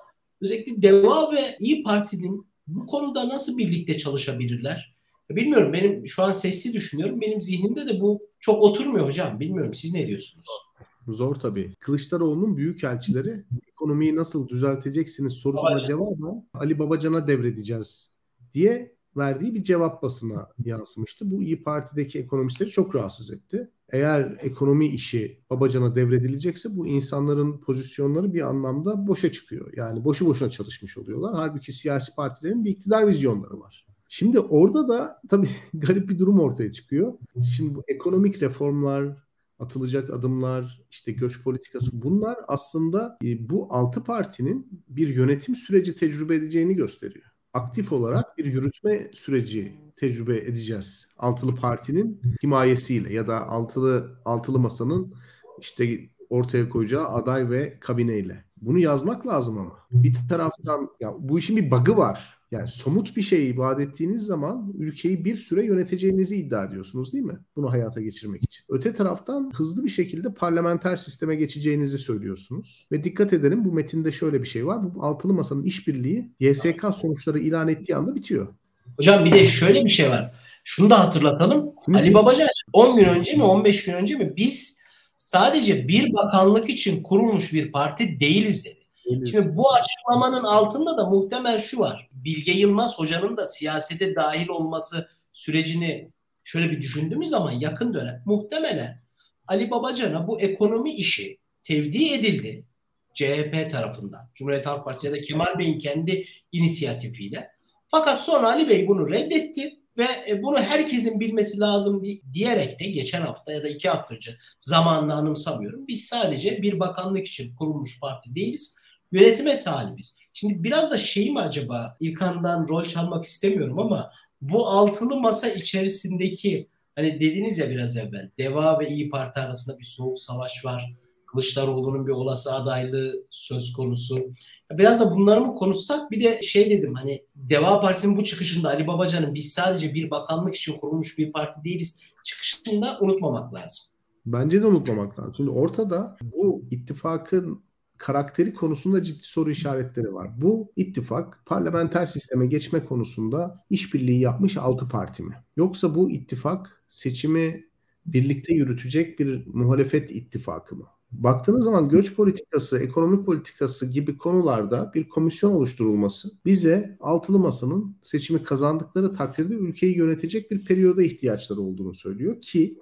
özellikle DEVA ve İyi Parti'nin bu konuda nasıl birlikte çalışabilirler? Bilmiyorum benim şu an sesli düşünüyorum. Benim zihnimde de bu çok oturmuyor hocam. Bilmiyorum siz ne diyorsunuz? Zor tabii. Kılıçdaroğlu'nun büyük elçileri ekonomiyi nasıl düzelteceksiniz sorusuna Babacan. cevaben Ali Babacan'a devredeceğiz diye verdiği bir cevap basına yansımıştı. Bu İyi Parti'deki ekonomistleri çok rahatsız etti. Eğer ekonomi işi Babacan'a devredilecekse bu insanların pozisyonları bir anlamda boşa çıkıyor. Yani boşu boşuna çalışmış oluyorlar. Halbuki siyasi partilerin bir iktidar vizyonları var. Şimdi orada da tabii garip bir durum ortaya çıkıyor. Şimdi bu ekonomik reformlar, atılacak adımlar, işte göç politikası bunlar aslında e, bu altı partinin bir yönetim süreci tecrübe edeceğini gösteriyor. Aktif olarak bir yürütme süreci tecrübe edeceğiz. Altılı partinin himayesiyle ya da altılı altılı masanın işte ortaya koyacağı aday ve kabineyle. Bunu yazmak lazım ama. Bir taraftan ya bu işin bir bug'ı var. Yani somut bir şey ibadet ettiğiniz zaman ülkeyi bir süre yöneteceğinizi iddia ediyorsunuz değil mi? Bunu hayata geçirmek için. Öte taraftan hızlı bir şekilde parlamenter sisteme geçeceğinizi söylüyorsunuz. Ve dikkat edelim bu metinde şöyle bir şey var. Bu altılı masanın işbirliği YSK sonuçları ilan ettiği anda bitiyor. Hocam bir de şöyle bir şey var. Şunu da hatırlatalım. Hı. Ali Babacan 10 gün önce mi 15 gün önce mi biz sadece bir bakanlık için kurulmuş bir parti değiliz dedi. Şimdi bu açıklamanın altında da muhtemel şu var. Bilge Yılmaz hocanın da siyasete dahil olması sürecini şöyle bir düşündüğümüz zaman yakın dönem muhtemelen Ali Babacan'a bu ekonomi işi tevdi edildi CHP tarafından. Cumhuriyet Halk Partisi ya da Kemal Bey'in kendi inisiyatifiyle. Fakat sonra Ali Bey bunu reddetti ve e, bunu herkesin bilmesi lazım diyerek de geçen hafta ya da iki hafta önce zamanını anımsamıyorum. Biz sadece bir bakanlık için kurulmuş parti değiliz yönetime talibiz. Şimdi biraz da şey mi acaba İlkan'dan rol çalmak istemiyorum ama bu altılı masa içerisindeki hani dediniz ya biraz evvel Deva ve İyi Parti arasında bir soğuk savaş var. Kılıçdaroğlu'nun bir olası adaylığı söz konusu. Biraz da bunları mı konuşsak bir de şey dedim hani Deva Partisi'nin bu çıkışında Ali Babacan'ın biz sadece bir bakanlık için kurulmuş bir parti değiliz çıkışında unutmamak lazım. Bence de unutmamak lazım. Şimdi ortada bu ittifakın karakteri konusunda ciddi soru işaretleri var. Bu ittifak parlamenter sisteme geçme konusunda işbirliği yapmış altı parti mi? Yoksa bu ittifak seçimi birlikte yürütecek bir muhalefet ittifakı mı? Baktığınız zaman göç politikası, ekonomik politikası gibi konularda bir komisyon oluşturulması bize altılı masanın seçimi kazandıkları takdirde ülkeyi yönetecek bir periyoda ihtiyaçları olduğunu söylüyor ki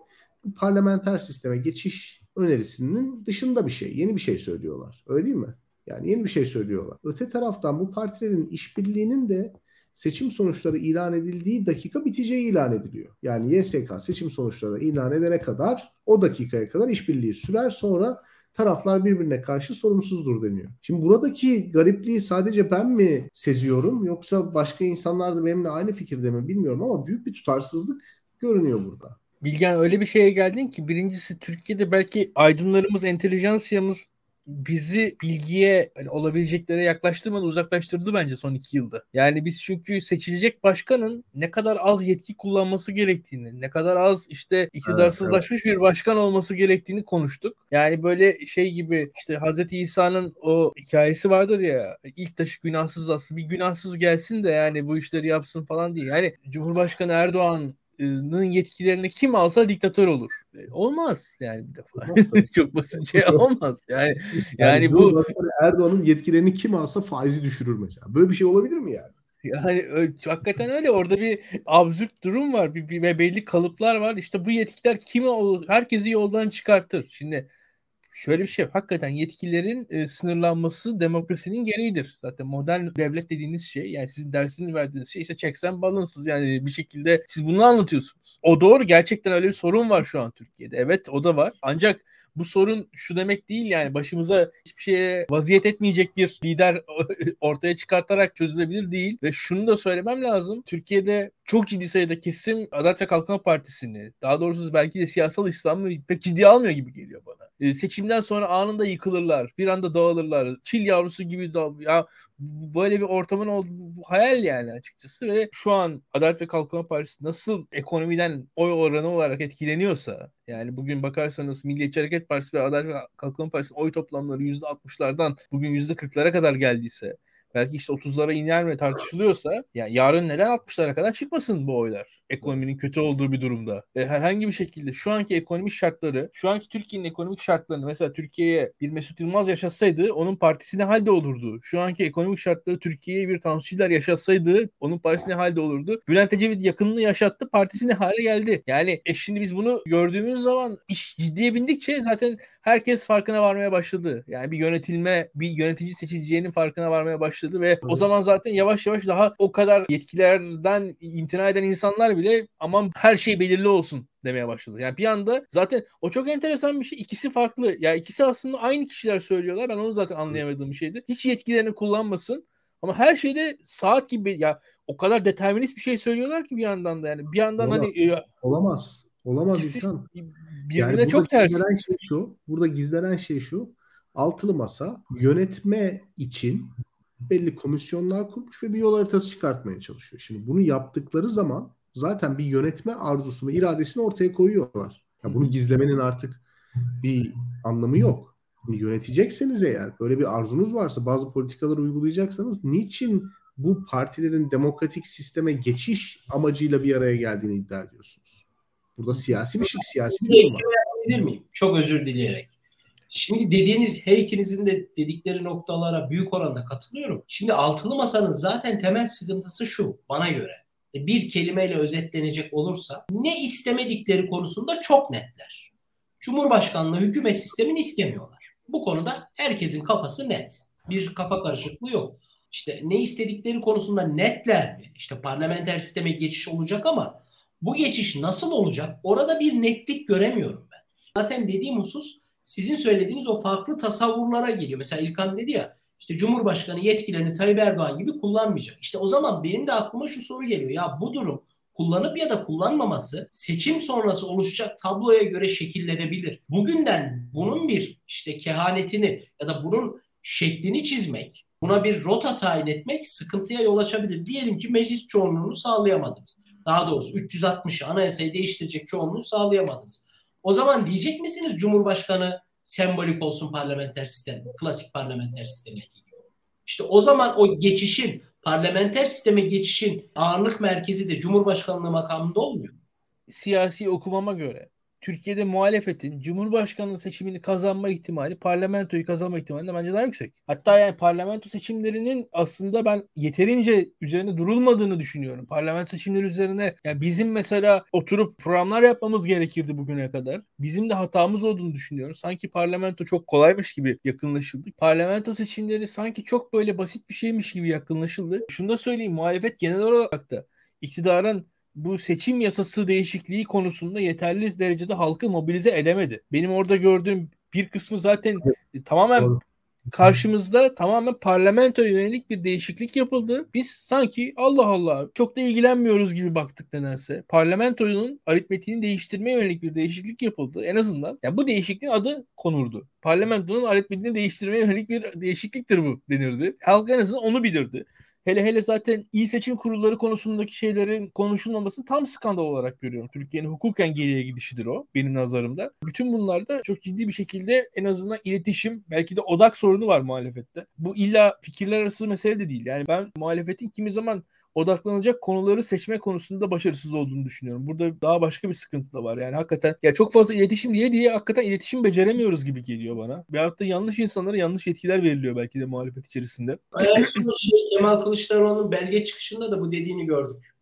parlamenter sisteme geçiş önerisinin dışında bir şey. Yeni bir şey söylüyorlar. Öyle değil mi? Yani yeni bir şey söylüyorlar. Öte taraftan bu partilerin işbirliğinin de seçim sonuçları ilan edildiği dakika biteceği ilan ediliyor. Yani YSK seçim sonuçları ilan edene kadar o dakikaya kadar işbirliği sürer sonra taraflar birbirine karşı sorumsuzdur deniyor. Şimdi buradaki garipliği sadece ben mi seziyorum yoksa başka insanlar da benimle aynı fikirde mi bilmiyorum ama büyük bir tutarsızlık görünüyor burada. Bilgen öyle bir şeye geldin ki birincisi Türkiye'de belki aydınlarımız, entelijansiyamız bizi bilgiye hani olabileceklere yaklaştırmadı, uzaklaştırdı bence son iki yılda. Yani biz çünkü seçilecek başkanın ne kadar az yetki kullanması gerektiğini, ne kadar az işte iktidarsızlaşmış evet, evet. bir başkan olması gerektiğini konuştuk. Yani böyle şey gibi işte Hazreti İsa'nın o hikayesi vardır ya ilk taşı günahsız aslında bir günahsız gelsin de yani bu işleri yapsın falan diye. Yani Cumhurbaşkanı Erdoğan yetkilerini kim alsa diktatör olur. E, olmaz yani bir defa. Çok basitçe olmaz. Yani yani, yani bu Erdoğan'ın yetkilerini kim alsa faizi düşürür mesela. Böyle bir şey olabilir mi yani? Yani hakikaten öyle. Orada bir absürt durum var. Bir, bir belli kalıplar var. İşte bu yetkiler kimi herkesi yoldan çıkartır. Şimdi şöyle bir şey hakikaten yetkilerin e, sınırlanması demokrasinin gereğidir. Zaten modern devlet dediğiniz şey yani sizin dersini verdiğiniz şey işte checks and yani bir şekilde siz bunu anlatıyorsunuz. O doğru gerçekten öyle bir sorun var şu an Türkiye'de. Evet o da var. Ancak bu sorun şu demek değil yani başımıza hiçbir şeye vaziyet etmeyecek bir lider ortaya çıkartarak çözülebilir değil. Ve şunu da söylemem lazım. Türkiye'de çok ciddi sayıda kesim Adalet ve Kalkınma Partisi'ni daha doğrusu belki de siyasal İslam'ı pek ciddi almıyor gibi geliyor bana. e, seçimden sonra anında yıkılırlar. Bir anda dağılırlar. Çil yavrusu gibi dağ ya böyle bir ortamın olduğu bu hayal yani açıkçası ve şu an Adalet ve Kalkınma Partisi nasıl ekonomiden oy oranı olarak etkileniyorsa yani bugün bakarsanız Milliyetçi Hareket Partisi ve Adalet ve Kalkınma Partisi oy toplamları %60'lardan bugün %40'lara kadar geldiyse belki işte 30'lara iner mi tartışılıyorsa ya yarın neden 60'lara kadar çıkmasın bu oylar? Ekonominin kötü olduğu bir durumda. E, herhangi bir şekilde şu anki ekonomik şartları, şu anki Türkiye'nin ekonomik şartlarını mesela Türkiye'ye bir Mesut Yılmaz yaşatsaydı onun partisi ne halde olurdu? Şu anki ekonomik şartları Türkiye'ye bir Tansu Çiller yaşatsaydı onun partisi ne halde olurdu? Bülent Ecevit yakınını yaşattı, partisi ne hale geldi? Yani e şimdi biz bunu gördüğümüz zaman iş ciddiye bindikçe zaten herkes farkına varmaya başladı. Yani bir yönetilme, bir yönetici seçileceğinin farkına varmaya başladı ve evet. o zaman zaten yavaş yavaş daha o kadar yetkilerden imtina eden insanlar bile aman her şey belirli olsun demeye başladı. Yani bir anda zaten o çok enteresan bir şey. İkisi farklı. Ya yani ikisi aslında aynı kişiler söylüyorlar. Ben onu zaten anlayamadığım bir şeydi. Hiç yetkilerini kullanmasın. Ama her şeyde saat gibi ya o kadar determinist bir şey söylüyorlar ki bir yandan da yani bir yandan Olamaz. hani e, olamaz. Olamaz ikisi, insan. Birbirine yani çok ters. Gizlenen şey şu. Burada gizlenen şey şu. Altılı masa yönetme için belli komisyonlar kurmuş ve bir yol haritası çıkartmaya çalışıyor. Şimdi bunu yaptıkları zaman zaten bir yönetme arzusunu, iradesini ortaya koyuyorlar. Ya bunu gizlemenin artık bir anlamı yok. Bunu yönetecekseniz eğer, böyle bir arzunuz varsa, bazı politikaları uygulayacaksanız niçin bu partilerin demokratik sisteme geçiş amacıyla bir araya geldiğini iddia ediyorsunuz? Burada siyasi bir şey, siyasi bir durum var. miyim? Çok özür dileyerek. Şimdi dediğiniz her ikinizin de dedikleri noktalara büyük oranda katılıyorum. Şimdi altılı masanın zaten temel sıkıntısı şu bana göre. E, bir kelimeyle özetlenecek olursa ne istemedikleri konusunda çok netler. Cumhurbaşkanlığı hükümet sistemini istemiyorlar. Bu konuda herkesin kafası net. Bir kafa karışıklığı yok. İşte ne istedikleri konusunda netler mi? İşte parlamenter sisteme geçiş olacak ama bu geçiş nasıl olacak? Orada bir netlik göremiyorum ben. Zaten dediğim husus sizin söylediğiniz o farklı tasavvurlara geliyor. Mesela İlkan dedi ya işte Cumhurbaşkanı yetkilerini Tayyip Erdoğan gibi kullanmayacak. İşte o zaman benim de aklıma şu soru geliyor. Ya bu durum kullanıp ya da kullanmaması seçim sonrası oluşacak tabloya göre şekillenebilir. Bugünden bunun bir işte kehanetini ya da bunun şeklini çizmek, buna bir rota tayin etmek sıkıntıya yol açabilir. Diyelim ki meclis çoğunluğunu sağlayamadınız. Daha doğrusu 360 anayasayı değiştirecek çoğunluğu sağlayamadınız. O zaman diyecek misiniz Cumhurbaşkanı sembolik olsun parlamenter sistem, klasik parlamenter sisteme gidiyor. İşte o zaman o geçişin, parlamenter sisteme geçişin ağırlık merkezi de Cumhurbaşkanlığı makamında olmuyor. Siyasi okumama göre Türkiye'de muhalefetin Cumhurbaşkanlığı seçimini kazanma ihtimali parlamentoyu kazanma ihtimali bence daha yüksek. Hatta yani parlamento seçimlerinin aslında ben yeterince üzerine durulmadığını düşünüyorum. Parlamento seçimleri üzerine yani bizim mesela oturup programlar yapmamız gerekirdi bugüne kadar. Bizim de hatamız olduğunu düşünüyorum. Sanki parlamento çok kolaymış gibi yakınlaşıldı. Parlamento seçimleri sanki çok böyle basit bir şeymiş gibi yakınlaşıldı. Şunu da söyleyeyim muhalefet genel olarak da iktidarın bu seçim yasası değişikliği konusunda yeterli derecede halkı mobilize edemedi. Benim orada gördüğüm bir kısmı zaten evet. tamamen Doğru. karşımızda tamamen parlamentoya yönelik bir değişiklik yapıldı. Biz sanki Allah Allah çok da ilgilenmiyoruz gibi baktık nedense. Parlamentonun aritmetiğini değiştirmeye yönelik bir değişiklik yapıldı. En azından yani bu değişikliğin adı konurdu. Parlamentonun aritmetiğini değiştirmeye yönelik bir değişikliktir bu denirdi. Halk en azından onu bilirdi. Hele hele zaten il seçim kurulları konusundaki şeylerin konuşulmaması tam skandal olarak görüyorum. Türkiye'nin hukuken geriye gidişidir o benim nazarımda. Bütün bunlarda çok ciddi bir şekilde en azından iletişim belki de odak sorunu var muhalefette. Bu illa fikirler arası mesele de değil. Yani ben muhalefetin kimi zaman odaklanacak konuları seçme konusunda başarısız olduğunu düşünüyorum. Burada daha başka bir sıkıntı da var. Yani hakikaten ya çok fazla iletişim diye diye hakikaten iletişim beceremiyoruz gibi geliyor bana. Veyahut da yanlış insanlara yanlış yetkiler veriliyor belki de muhalefet içerisinde. Hayatımda şey, Kemal Kılıçdaroğlu'nun belge çıkışında da bu dediğini gördük.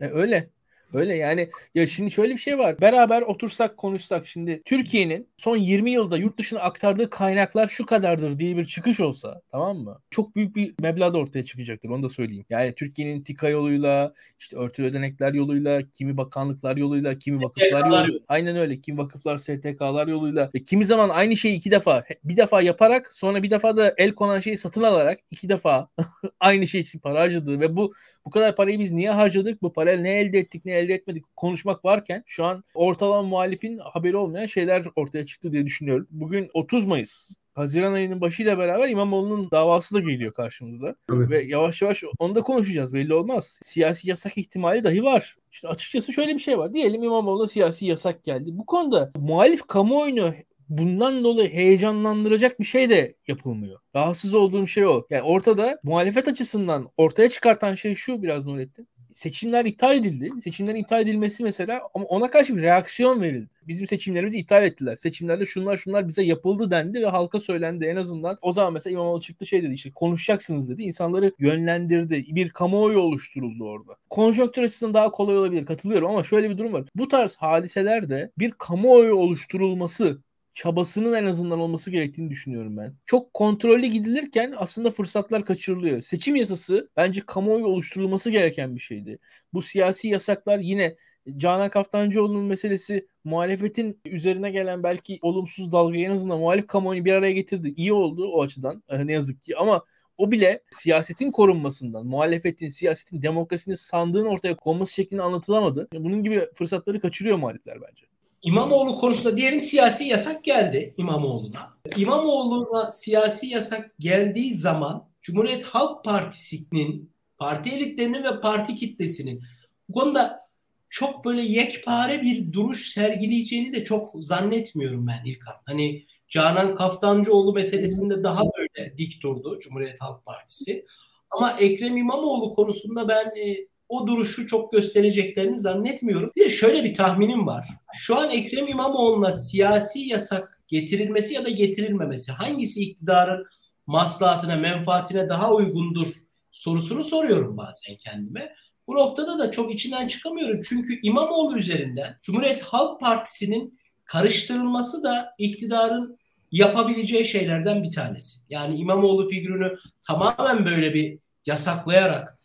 E, öyle. Öyle yani ya şimdi şöyle bir şey var. Beraber otursak konuşsak şimdi Türkiye'nin son 20 yılda yurt dışına aktardığı kaynaklar şu kadardır diye bir çıkış olsa tamam mı? Çok büyük bir meblağ da ortaya çıkacaktır onu da söyleyeyim. Yani Türkiye'nin TİKA yoluyla işte örtülü ödenekler yoluyla kimi bakanlıklar yoluyla kimi vakıflar yoluyla aynen öyle kimi vakıflar STK'lar yoluyla ve kimi zaman aynı şeyi iki defa bir defa yaparak sonra bir defa da el konan şeyi satın alarak iki defa aynı şey için para harcadığı ve bu bu kadar parayı biz niye harcadık? Bu parayla ne elde ettik ne elde elde etmedik. Konuşmak varken şu an ortalama muhalifin haberi olmayan şeyler ortaya çıktı diye düşünüyorum. Bugün 30 Mayıs. Haziran ayının başıyla beraber İmamoğlu'nun davası da geliyor karşımızda. Evet. Ve yavaş yavaş onu da konuşacağız belli olmaz. Siyasi yasak ihtimali dahi var. İşte açıkçası şöyle bir şey var. Diyelim İmamoğlu'na siyasi yasak geldi. Bu konuda muhalif kamuoyunu bundan dolayı heyecanlandıracak bir şey de yapılmıyor. Rahatsız olduğum şey o. Yani ortada muhalefet açısından ortaya çıkartan şey şu biraz Nurettin. Seçimler iptal edildi. Seçimlerin iptal edilmesi mesela ama ona karşı bir reaksiyon verildi. Bizim seçimlerimizi iptal ettiler. Seçimlerde şunlar şunlar bize yapıldı dendi ve halka söylendi en azından. O zaman mesela İmamoğlu çıktı şey dedi işte konuşacaksınız dedi. İnsanları yönlendirdi. Bir kamuoyu oluşturuldu orada. Konjonktür açısından daha kolay olabilir katılıyorum ama şöyle bir durum var. Bu tarz hadiselerde bir kamuoyu oluşturulması çabasının en azından olması gerektiğini düşünüyorum ben. Çok kontrollü gidilirken aslında fırsatlar kaçırılıyor. Seçim yasası bence kamuoyu oluşturulması gereken bir şeydi. Bu siyasi yasaklar yine Canan Kaftancıoğlu'nun meselesi muhalefetin üzerine gelen belki olumsuz dalgayı en azından muhalif kamuoyunu bir araya getirdi. İyi oldu o açıdan ne yazık ki ama o bile siyasetin korunmasından, muhalefetin, siyasetin, demokrasinin sandığın ortaya konması şeklinde anlatılamadı. Bunun gibi fırsatları kaçırıyor muhalifler bence. İmamoğlu konusunda diyelim siyasi yasak geldi İmamoğlu'na. İmamoğlu'na siyasi yasak geldiği zaman Cumhuriyet Halk Partisi'nin, parti elitlerinin ve parti kitlesinin bu konuda çok böyle yekpare bir duruş sergileyeceğini de çok zannetmiyorum ben İlkan. Hani Canan Kaftancıoğlu meselesinde daha böyle dik durdu Cumhuriyet Halk Partisi. Ama Ekrem İmamoğlu konusunda ben e, o duruşu çok göstereceklerini zannetmiyorum. Bir de şöyle bir tahminim var. Şu an Ekrem İmamoğlu'na siyasi yasak getirilmesi ya da getirilmemesi hangisi iktidarın maslahatına, menfaatine daha uygundur sorusunu soruyorum bazen kendime. Bu noktada da çok içinden çıkamıyorum. Çünkü İmamoğlu üzerinden Cumhuriyet Halk Partisi'nin karıştırılması da iktidarın yapabileceği şeylerden bir tanesi. Yani İmamoğlu figürünü tamamen böyle bir yasaklayarak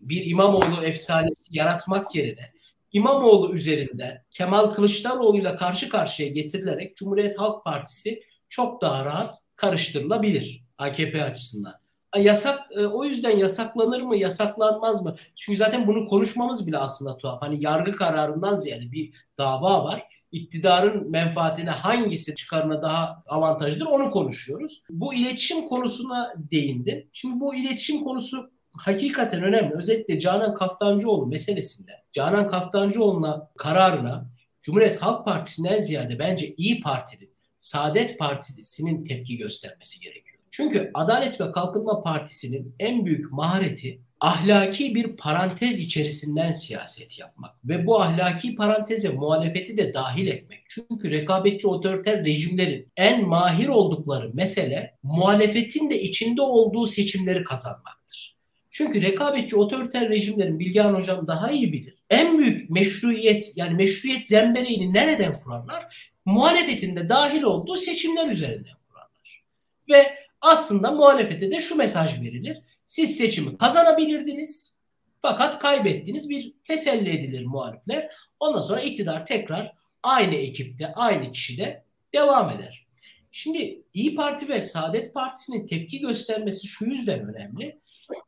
bir İmamoğlu efsanesi yaratmak yerine İmamoğlu üzerinden Kemal Kılıçdaroğlu'yla karşı karşıya getirilerek Cumhuriyet Halk Partisi çok daha rahat karıştırılabilir AKP açısından. Yasak e, o yüzden yasaklanır mı, yasaklanmaz mı? Çünkü zaten bunu konuşmamız bile aslında tuhaf. Hani yargı kararından ziyade bir dava var. İktidarın menfaatine hangisi çıkarına daha avantajlıdır onu konuşuyoruz. Bu iletişim konusuna değindin. Şimdi bu iletişim konusu hakikaten önemli. Özellikle Canan Kaftancıoğlu meselesinde Canan Kaftancıoğlu'na kararına Cumhuriyet Halk Partisi'nden ziyade bence İyi Parti'nin, Saadet Partisi'nin tepki göstermesi gerekiyor. Çünkü Adalet ve Kalkınma Partisi'nin en büyük mahareti ahlaki bir parantez içerisinden siyaset yapmak ve bu ahlaki paranteze muhalefeti de dahil etmek. Çünkü rekabetçi otoriter rejimlerin en mahir oldukları mesele muhalefetin de içinde olduğu seçimleri kazanmaktır. Çünkü rekabetçi otoriter rejimlerin Bilgehan Hocam daha iyi bilir. En büyük meşruiyet yani meşruiyet zembereğini nereden kurarlar? Muhalefetin de dahil olduğu seçimler üzerinden kurarlar. Ve aslında muhalefete de şu mesaj verilir. Siz seçimi kazanabilirdiniz fakat kaybettiniz bir teselli edilir muhalifler. Ondan sonra iktidar tekrar aynı ekipte, aynı kişide devam eder. Şimdi İyi Parti ve Saadet Partisi'nin tepki göstermesi şu yüzden önemli.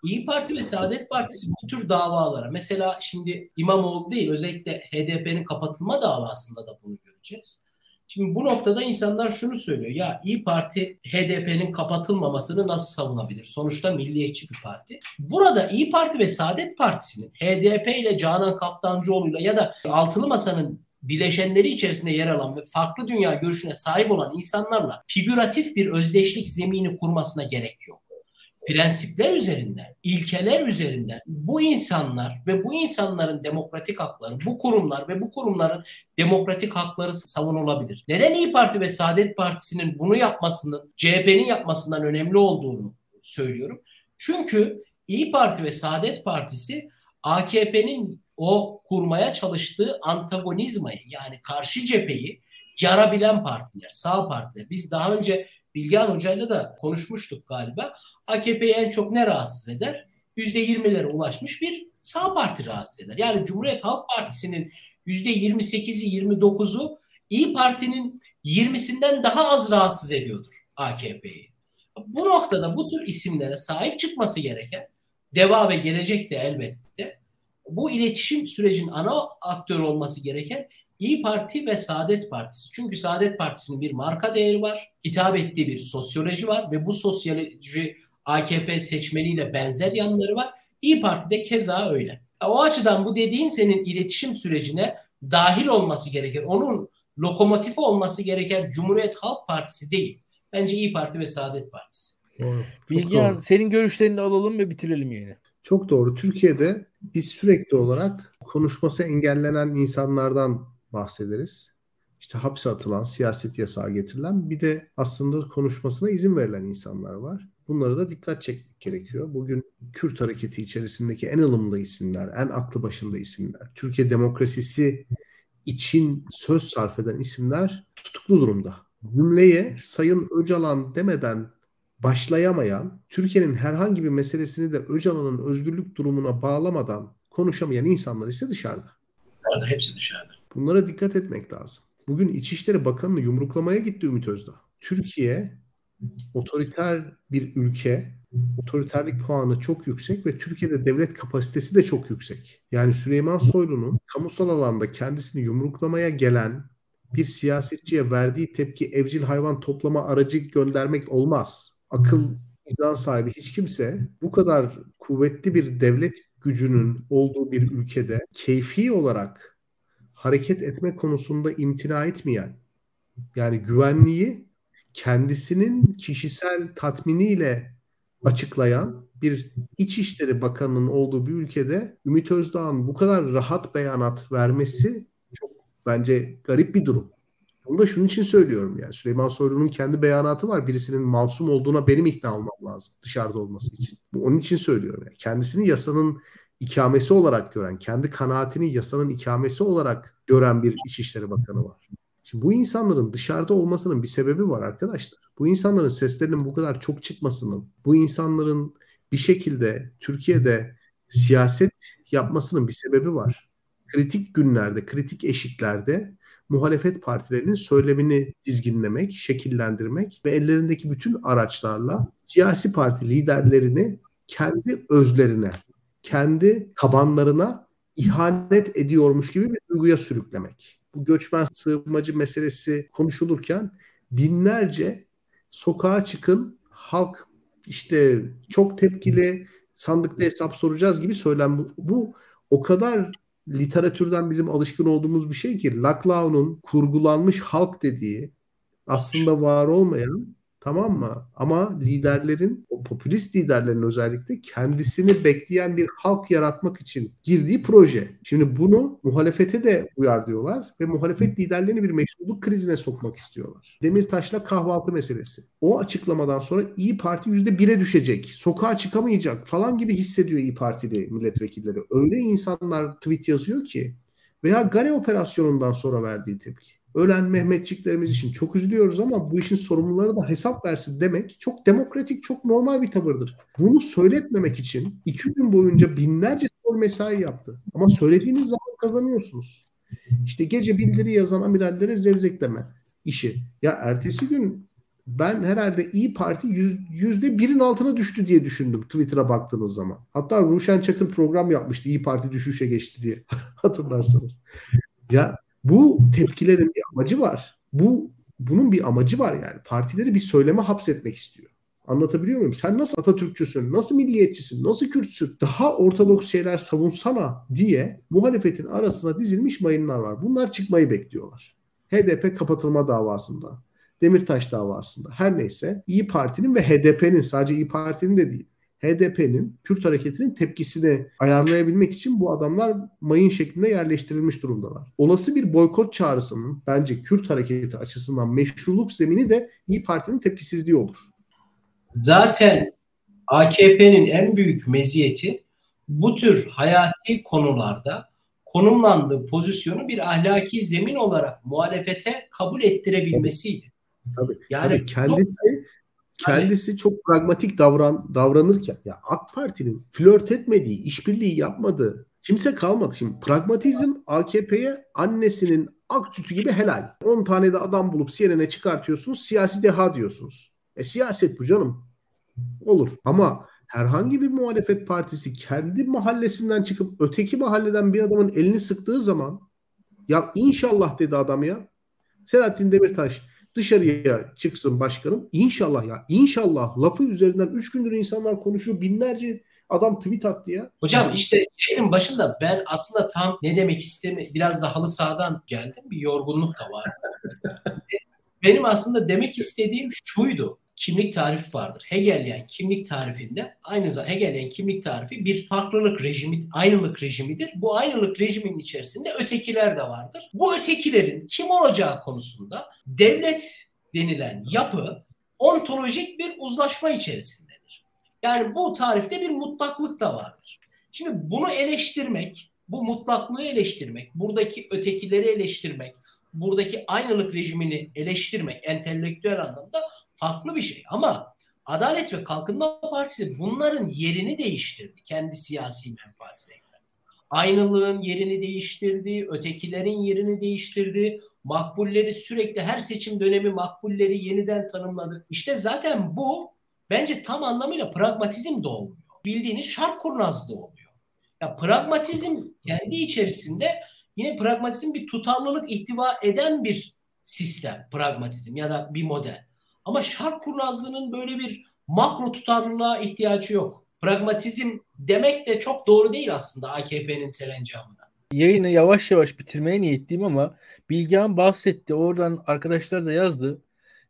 İyi Parti ve Saadet Partisi bu tür davalara mesela şimdi İmamoğlu değil özellikle HDP'nin kapatılma davasında da bunu göreceğiz. Şimdi bu noktada insanlar şunu söylüyor. Ya İyi Parti HDP'nin kapatılmamasını nasıl savunabilir? Sonuçta milliyetçi bir parti. Burada İyi Parti ve Saadet Partisi'nin HDP ile Canan Kaftancıoğlu'yla ya da Altılı Masa'nın bileşenleri içerisinde yer alan ve farklı dünya görüşüne sahip olan insanlarla figüratif bir özdeşlik zemini kurmasına gerek yok prensipler üzerinden, ilkeler üzerinden bu insanlar ve bu insanların demokratik hakları, bu kurumlar ve bu kurumların demokratik hakları savunulabilir. Neden İyi Parti ve Saadet Partisi'nin bunu yapmasının, CHP'nin yapmasından önemli olduğunu söylüyorum. Çünkü İyi Parti ve Saadet Partisi AKP'nin o kurmaya çalıştığı antagonizmayı yani karşı cepheyi yarabilen partiler, sağ partiler. Biz daha önce Bilgehan Hoca'yla da konuşmuştuk galiba. AKP'yi en çok ne rahatsız eder? %20'lere ulaşmış bir sağ parti rahatsız eder. Yani Cumhuriyet Halk Partisi'nin %28'i 29'u İyi Parti'nin 20'sinden daha az rahatsız ediyordur AKP'yi. Bu noktada bu tür isimlere sahip çıkması gereken DEVA ve gelecek de elbette bu iletişim sürecinin ana aktör olması gereken İyi Parti ve Saadet Partisi. Çünkü Saadet Partisi'nin bir marka değeri var. Hitap ettiği bir sosyoloji var ve bu sosyoloji AKP seçmeniyle benzer yanları var. İyi Parti de keza öyle. O açıdan bu dediğin senin iletişim sürecine dahil olması gereken, onun lokomotifi olması gereken Cumhuriyet Halk Partisi değil. Bence İyi Parti ve Saadet Partisi. Bilgehan senin görüşlerini alalım ve bitirelim yayını. Çok doğru. Türkiye'de biz sürekli olarak konuşması engellenen insanlardan bahsederiz. İşte hapse atılan, siyaset yasağı getirilen bir de aslında konuşmasına izin verilen insanlar var. Bunlara da dikkat çekmek gerekiyor. Bugün Kürt hareketi içerisindeki en ılımlı isimler, en aklı başında isimler, Türkiye demokrasisi için söz sarf eden isimler tutuklu durumda. Cümleye Sayın Öcalan demeden başlayamayan, Türkiye'nin herhangi bir meselesini de Öcalan'ın özgürlük durumuna bağlamadan konuşamayan insanlar ise dışarıda. Orada hepsi dışarıda. Bunlara dikkat etmek lazım. Bugün İçişleri Bakanı'nı yumruklamaya gitti Ümit Özdağ. Türkiye otoriter bir ülke. Otoriterlik puanı çok yüksek ve Türkiye'de devlet kapasitesi de çok yüksek. Yani Süleyman Soylu'nun kamusal alanda kendisini yumruklamaya gelen bir siyasetçiye verdiği tepki evcil hayvan toplama aracı göndermek olmaz. Akıl vicdan sahibi hiç kimse bu kadar kuvvetli bir devlet gücünün olduğu bir ülkede keyfi olarak hareket etme konusunda imtina etmeyen yani güvenliği kendisinin kişisel tatminiyle açıklayan bir İçişleri Bakanı'nın olduğu bir ülkede Ümit Özdağ'ın bu kadar rahat beyanat vermesi çok bence garip bir durum. Bunu da şunun için söylüyorum yani Süleyman Soylu'nun kendi beyanatı var. Birisinin masum olduğuna benim ikna olmam lazım dışarıda olması için. Onun için söylüyorum. Yani kendisini yasanın ikamesi olarak gören, kendi kanaatini yasanın ikamesi olarak gören bir İçişleri Bakanı var. Şimdi bu insanların dışarıda olmasının bir sebebi var arkadaşlar. Bu insanların seslerinin bu kadar çok çıkmasının, bu insanların bir şekilde Türkiye'de siyaset yapmasının bir sebebi var. Kritik günlerde, kritik eşiklerde muhalefet partilerinin söylemini dizginlemek, şekillendirmek ve ellerindeki bütün araçlarla siyasi parti liderlerini kendi özlerine, kendi tabanlarına ihanet ediyormuş gibi bir duyguya sürüklemek. Bu göçmen sığınmacı meselesi konuşulurken binlerce sokağa çıkın halk işte çok tepkili sandıkta hesap soracağız gibi söylem bu, bu o kadar literatürden bizim alışkın olduğumuz bir şey ki Laclau'nun kurgulanmış halk dediği aslında var olmayan Tamam mı? Ama liderlerin, o popülist liderlerin özellikle kendisini bekleyen bir halk yaratmak için girdiği proje. Şimdi bunu muhalefete de uyar diyorlar ve muhalefet liderlerini bir meşruluk krizine sokmak istiyorlar. Demirtaş'la kahvaltı meselesi. O açıklamadan sonra İyi Parti %1'e düşecek, sokağa çıkamayacak falan gibi hissediyor İyi Partili milletvekilleri. Öyle insanlar tweet yazıyor ki veya Gare operasyonundan sonra verdiği tepki ölen Mehmetçiklerimiz için çok üzülüyoruz ama bu işin sorumluları da hesap versin demek çok demokratik, çok normal bir tavırdır. Bunu söyletmemek için iki gün boyunca binlerce spor mesai yaptı. Ama söylediğiniz zaman kazanıyorsunuz. İşte gece bildiri yazan amirallere zevzekleme işi. Ya ertesi gün ben herhalde İyi Parti yüz, yüzde birin altına düştü diye düşündüm Twitter'a baktığınız zaman. Hatta Ruşen Çakır program yapmıştı İyi Parti düşüşe geçti diye hatırlarsanız. Ya bu tepkilerin bir amacı var. Bu bunun bir amacı var yani. Partileri bir söyleme hapsetmek istiyor. Anlatabiliyor muyum? Sen nasıl Atatürkçüsün, nasıl milliyetçisin, nasıl Kürtsün, daha ortodoks şeyler savunsana diye muhalefetin arasına dizilmiş mayınlar var. Bunlar çıkmayı bekliyorlar. HDP kapatılma davasında, Demirtaş davasında her neyse İyi Parti'nin ve HDP'nin sadece İyi Parti'nin de değil HDP'nin Kürt hareketinin tepkisini ayarlayabilmek için bu adamlar mayın şeklinde yerleştirilmiş durumdalar. Olası bir boykot çağrısının bence Kürt hareketi açısından meşruluk zemini de İyi Parti'nin tepkisizliği olur. Zaten AKP'nin en büyük meziyeti bu tür hayati konularda konumlandığı pozisyonu bir ahlaki zemin olarak muhalefete kabul ettirebilmesiydi. Tabii. Yani tabii kendisi kendisi hani... çok pragmatik davran davranırken ya AK Parti'nin flört etmediği, işbirliği yapmadığı kimse kalmadı. Şimdi pragmatizm AKP'ye annesinin ak sütü gibi helal. 10 tane de adam bulup CNN'e çıkartıyorsunuz. Siyasi deha diyorsunuz. E siyaset bu canım. Olur. Ama herhangi bir muhalefet partisi kendi mahallesinden çıkıp öteki mahalleden bir adamın elini sıktığı zaman ya inşallah dedi adam ya. Selahattin Demirtaş dışarıya çıksın başkanım. İnşallah ya. İnşallah lafı üzerinden 3 gündür insanlar konuşuyor. Binlerce adam tweet attı ya. Hocam işte yayının başında ben aslında tam ne demek istemi biraz da halı sahadan geldim. Bir yorgunluk da var. Benim aslında demek istediğim şuydu kimlik tarifi vardır. Hegelian kimlik tarifinde aynı zamanda Hegelian kimlik tarifi bir farklılık rejimi, aynılık rejimidir. Bu aynılık rejiminin içerisinde ötekiler de vardır. Bu ötekilerin kim olacağı konusunda devlet denilen yapı ontolojik bir uzlaşma içerisindedir. Yani bu tarifte bir mutlaklık da vardır. Şimdi bunu eleştirmek, bu mutlaklığı eleştirmek, buradaki ötekileri eleştirmek, buradaki aynılık rejimini eleştirmek entelektüel anlamda farklı bir şey. Ama Adalet ve Kalkınma Partisi bunların yerini değiştirdi kendi siyasi menfaatine göre. Aynılığın yerini değiştirdi, ötekilerin yerini değiştirdi, makbulleri sürekli her seçim dönemi makbulleri yeniden tanımladı. İşte zaten bu bence tam anlamıyla pragmatizm de olmuyor. Bildiğiniz şark kurnazlığı oluyor. Ya pragmatizm kendi içerisinde yine pragmatizm bir tutarlılık ihtiva eden bir sistem, pragmatizm ya da bir model. Ama şark kurnazlığının böyle bir makro tutarlılığa ihtiyacı yok. Pragmatizm demek de çok doğru değil aslında AKP'nin serencamına. Yayını yavaş yavaş bitirmeye niyetliyim ama Bilgehan bahsetti. Oradan arkadaşlar da yazdı.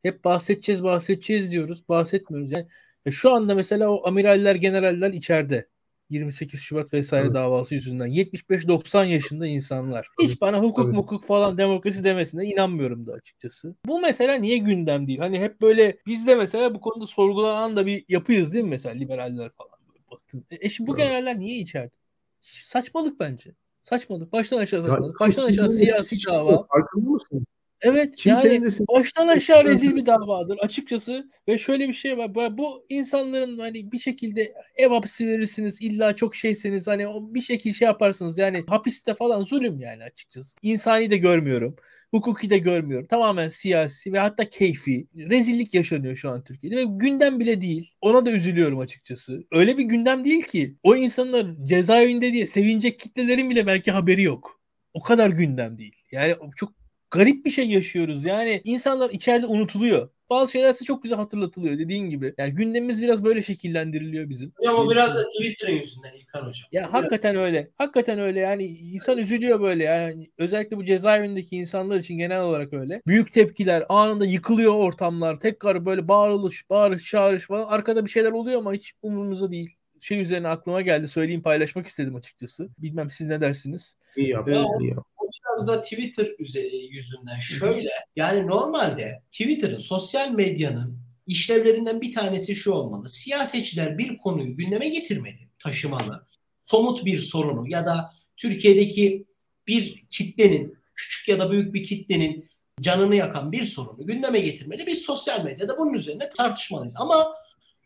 Hep bahsedeceğiz bahsedeceğiz diyoruz. Bahsetmiyoruz. Yani şu anda mesela o amiraller generaller içeride. 28 Şubat vesaire evet. davası yüzünden 75-90 yaşında insanlar. Hiç bana hukuk Tabii. mukuk falan demokrasi demesine inanmıyorum da açıkçası. Bu mesela niye gündem değil? Hani hep böyle biz de mesela bu konuda sorgulanan da bir yapıyız değil mi mesela liberaller falan. Baktınız. E, e şimdi bu evet. generaller niye içeride? Saçmalık bence. Saçmalık. Baştan aşağı saçmalık. Baştan aşağı siyasi dava. Farkında mısın? Evet Kimsenin yani baştan aşağı rezil bir davadır açıkçası ve şöyle bir şey var bu insanların hani bir şekilde ev hapisi verirsiniz illa çok şeyseniz hani bir şekilde şey yaparsınız yani hapiste falan zulüm yani açıkçası. İnsani de görmüyorum hukuki de görmüyorum tamamen siyasi ve hatta keyfi. Rezillik yaşanıyor şu an Türkiye'de ve gündem bile değil. Ona da üzülüyorum açıkçası. Öyle bir gündem değil ki o insanlar cezaevinde diye sevinecek kitlelerin bile belki haberi yok. O kadar gündem değil. Yani çok garip bir şey yaşıyoruz. Yani insanlar içeride unutuluyor. Bazı şeyler ise çok güzel hatırlatılıyor dediğin gibi. Yani gündemimiz biraz böyle şekillendiriliyor bizim. Ama o biraz da Twitter'ın yüzünden İlkan Hocam. Ya biraz. hakikaten öyle. Hakikaten öyle yani insan üzülüyor böyle yani. Özellikle bu cezaevindeki insanlar için genel olarak öyle. Büyük tepkiler anında yıkılıyor ortamlar. Tekrar böyle bağırılış, bağırış, çağırış falan. Arkada bir şeyler oluyor ama hiç umurumuzda değil şey üzerine aklıma geldi. Söyleyeyim paylaşmak istedim açıkçası. Bilmem siz ne dersiniz? İyi yap. Ee, iyi yap biraz da Twitter yüzünden şöyle yani normalde Twitter'ın sosyal medyanın işlevlerinden bir tanesi şu olmalı. Siyasetçiler bir konuyu gündeme getirmeli, taşımalı. Somut bir sorunu ya da Türkiye'deki bir kitlenin, küçük ya da büyük bir kitlenin canını yakan bir sorunu gündeme getirmeli. Biz sosyal medyada bunun üzerine tartışmalıyız. Ama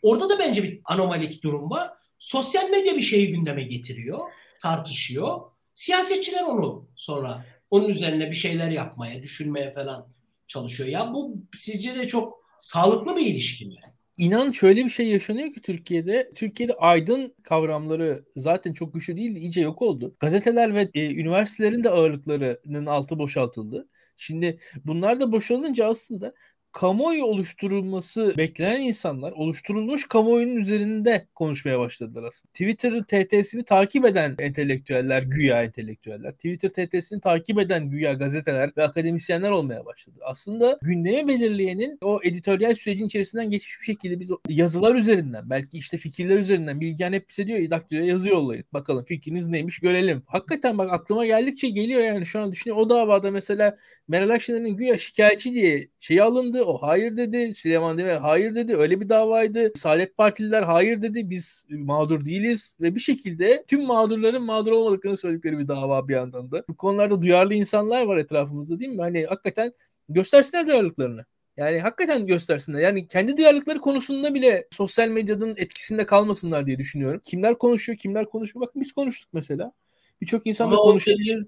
orada da bence bir anomalik durum var. Sosyal medya bir şeyi gündeme getiriyor, tartışıyor. Siyasetçiler onu sonra onun üzerine bir şeyler yapmaya, düşünmeye falan çalışıyor. Ya bu sizce de çok sağlıklı bir ilişki mi? İnan şöyle bir şey yaşanıyor ki Türkiye'de. Türkiye'de aydın kavramları zaten çok güçlü değildi, iyice yok oldu. Gazeteler ve e, üniversitelerin de ağırlıklarının altı boşaltıldı. Şimdi bunlar da boşalınca aslında kamuoyu oluşturulması beklenen insanlar oluşturulmuş kamuoyunun üzerinde konuşmaya başladılar aslında. Twitter TT'sini takip eden entelektüeller, güya entelektüeller, Twitter TT'sini takip eden güya gazeteler ve akademisyenler olmaya başladı. Aslında gündemi belirleyenin o editoryal sürecin içerisinden geçmiş bir şekilde biz yazılar üzerinden, belki işte fikirler üzerinden, Bilgen hep bize diyor, daktiloya yazı yollayın. Bakalım fikriniz neymiş görelim. Hakikaten bak aklıma geldikçe geliyor yani şu an düşünüyorum. O davada mesela Meral Akşener'in güya şikayetçi diye şey alındı o hayır dedi. Süleyman Demirel hayır dedi. Öyle bir davaydı. Saadet Partililer hayır dedi. Biz mağdur değiliz. Ve bir şekilde tüm mağdurların mağdur olmadıklarını söyledikleri bir dava bir yandan da. Bu konularda duyarlı insanlar var etrafımızda değil mi? Hani hakikaten göstersinler duyarlılıklarını. Yani hakikaten göstersinler. Yani kendi duyarlılıkları konusunda bile sosyal medyanın etkisinde kalmasınlar diye düşünüyorum. Kimler konuşuyor, kimler konuşmuyor. Bakın biz konuştuk mesela. Birçok insan da konuşabilir.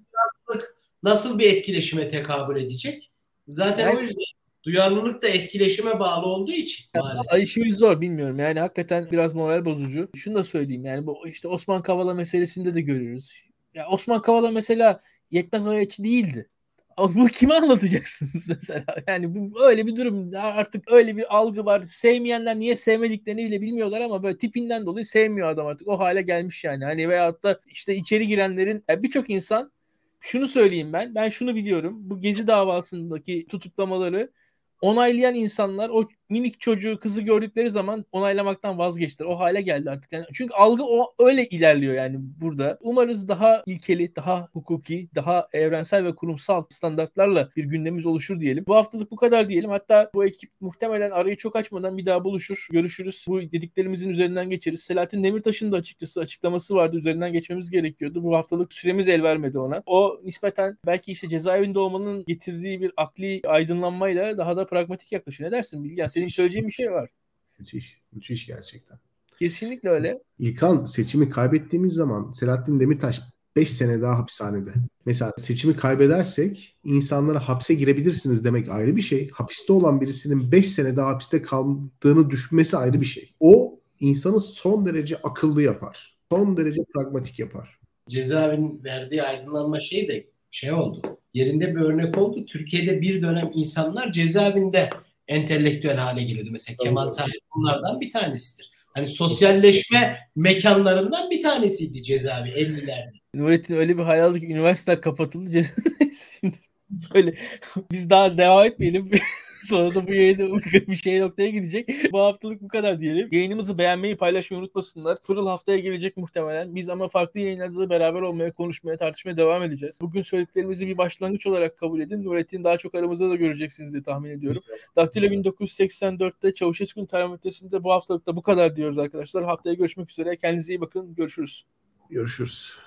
Nasıl bir etkileşime tekabül edecek? Zaten yani, o yüzden duyarlılık da etkileşime bağlı olduğu için maalesef. Ya, işimiz zor bilmiyorum. Yani hakikaten biraz moral bozucu. Şunu da söyleyeyim yani bu işte Osman Kavala meselesinde de görüyoruz. Ya Osman Kavala mesela yetmez ayakçı değildi. Bu kime anlatacaksınız mesela? Yani bu öyle bir durum. Artık öyle bir algı var. Sevmeyenler niye sevmediklerini bile bilmiyorlar ama böyle tipinden dolayı sevmiyor adam artık. O hale gelmiş yani. Hani veyahut da işte içeri girenlerin yani birçok insan şunu söyleyeyim ben. Ben şunu biliyorum. Bu Gezi davasındaki tutuklamaları onaylayan insanlar o minik çocuğu kızı gördükleri zaman onaylamaktan vazgeçtiler. O hale geldi artık. Yani çünkü algı o öyle ilerliyor yani burada. Umarız daha ilkeli, daha hukuki, daha evrensel ve kurumsal standartlarla bir gündemimiz oluşur diyelim. Bu haftalık bu kadar diyelim. Hatta bu ekip muhtemelen arayı çok açmadan bir daha buluşur. Görüşürüz. Bu dediklerimizin üzerinden geçeriz. Selahattin Demirtaş'ın da açıkçası açıklaması vardı. Üzerinden geçmemiz gerekiyordu. Bu haftalık süremiz el vermedi ona. O nispeten belki işte cezaevinde olmanın getirdiği bir akli aydınlanmayla daha da pragmatik yaklaşıyor. Ne dersin Bilgen? Senin söyleyeceğin bir şey var. Müthiş. Müthiş gerçekten. Kesinlikle öyle. İlkan seçimi kaybettiğimiz zaman Selahattin Demirtaş 5 sene daha hapishanede. Mesela seçimi kaybedersek insanlara hapse girebilirsiniz demek ayrı bir şey. Hapiste olan birisinin 5 sene daha hapiste kaldığını düşünmesi ayrı bir şey. O insanı son derece akıllı yapar. Son derece pragmatik yapar. Cezaevin verdiği aydınlanma şey de şey oldu. Yerinde bir örnek oldu. Türkiye'de bir dönem insanlar cezaevinde entelektüel hale geliyordu. Mesela Tabii. Kemal Tahir bunlardan bir tanesidir. Hani sosyalleşme mekanlarından bir tanesiydi cezaevi 50'lerde. Nurettin öyle bir hayal aldı ki üniversiteler kapatıldı. Şimdi böyle biz daha devam etmeyelim. Sonra da bu yayında bir şey noktaya gidecek. Bu haftalık bu kadar diyelim. Yayınımızı beğenmeyi, paylaşmayı unutmasınlar. Pırıl haftaya gelecek muhtemelen. Biz ama farklı yayınlarda da beraber olmaya, konuşmaya, tartışmaya devam edeceğiz. Bugün söylediklerimizi bir başlangıç olarak kabul edin. Nurettin daha çok aramızda da göreceksiniz diye tahmin ediyorum. Daktilo 1984'te Çavuşesku'nun termometresinde bu haftalık da bu kadar diyoruz arkadaşlar. Haftaya görüşmek üzere. Kendinize iyi bakın. Görüşürüz. Görüşürüz.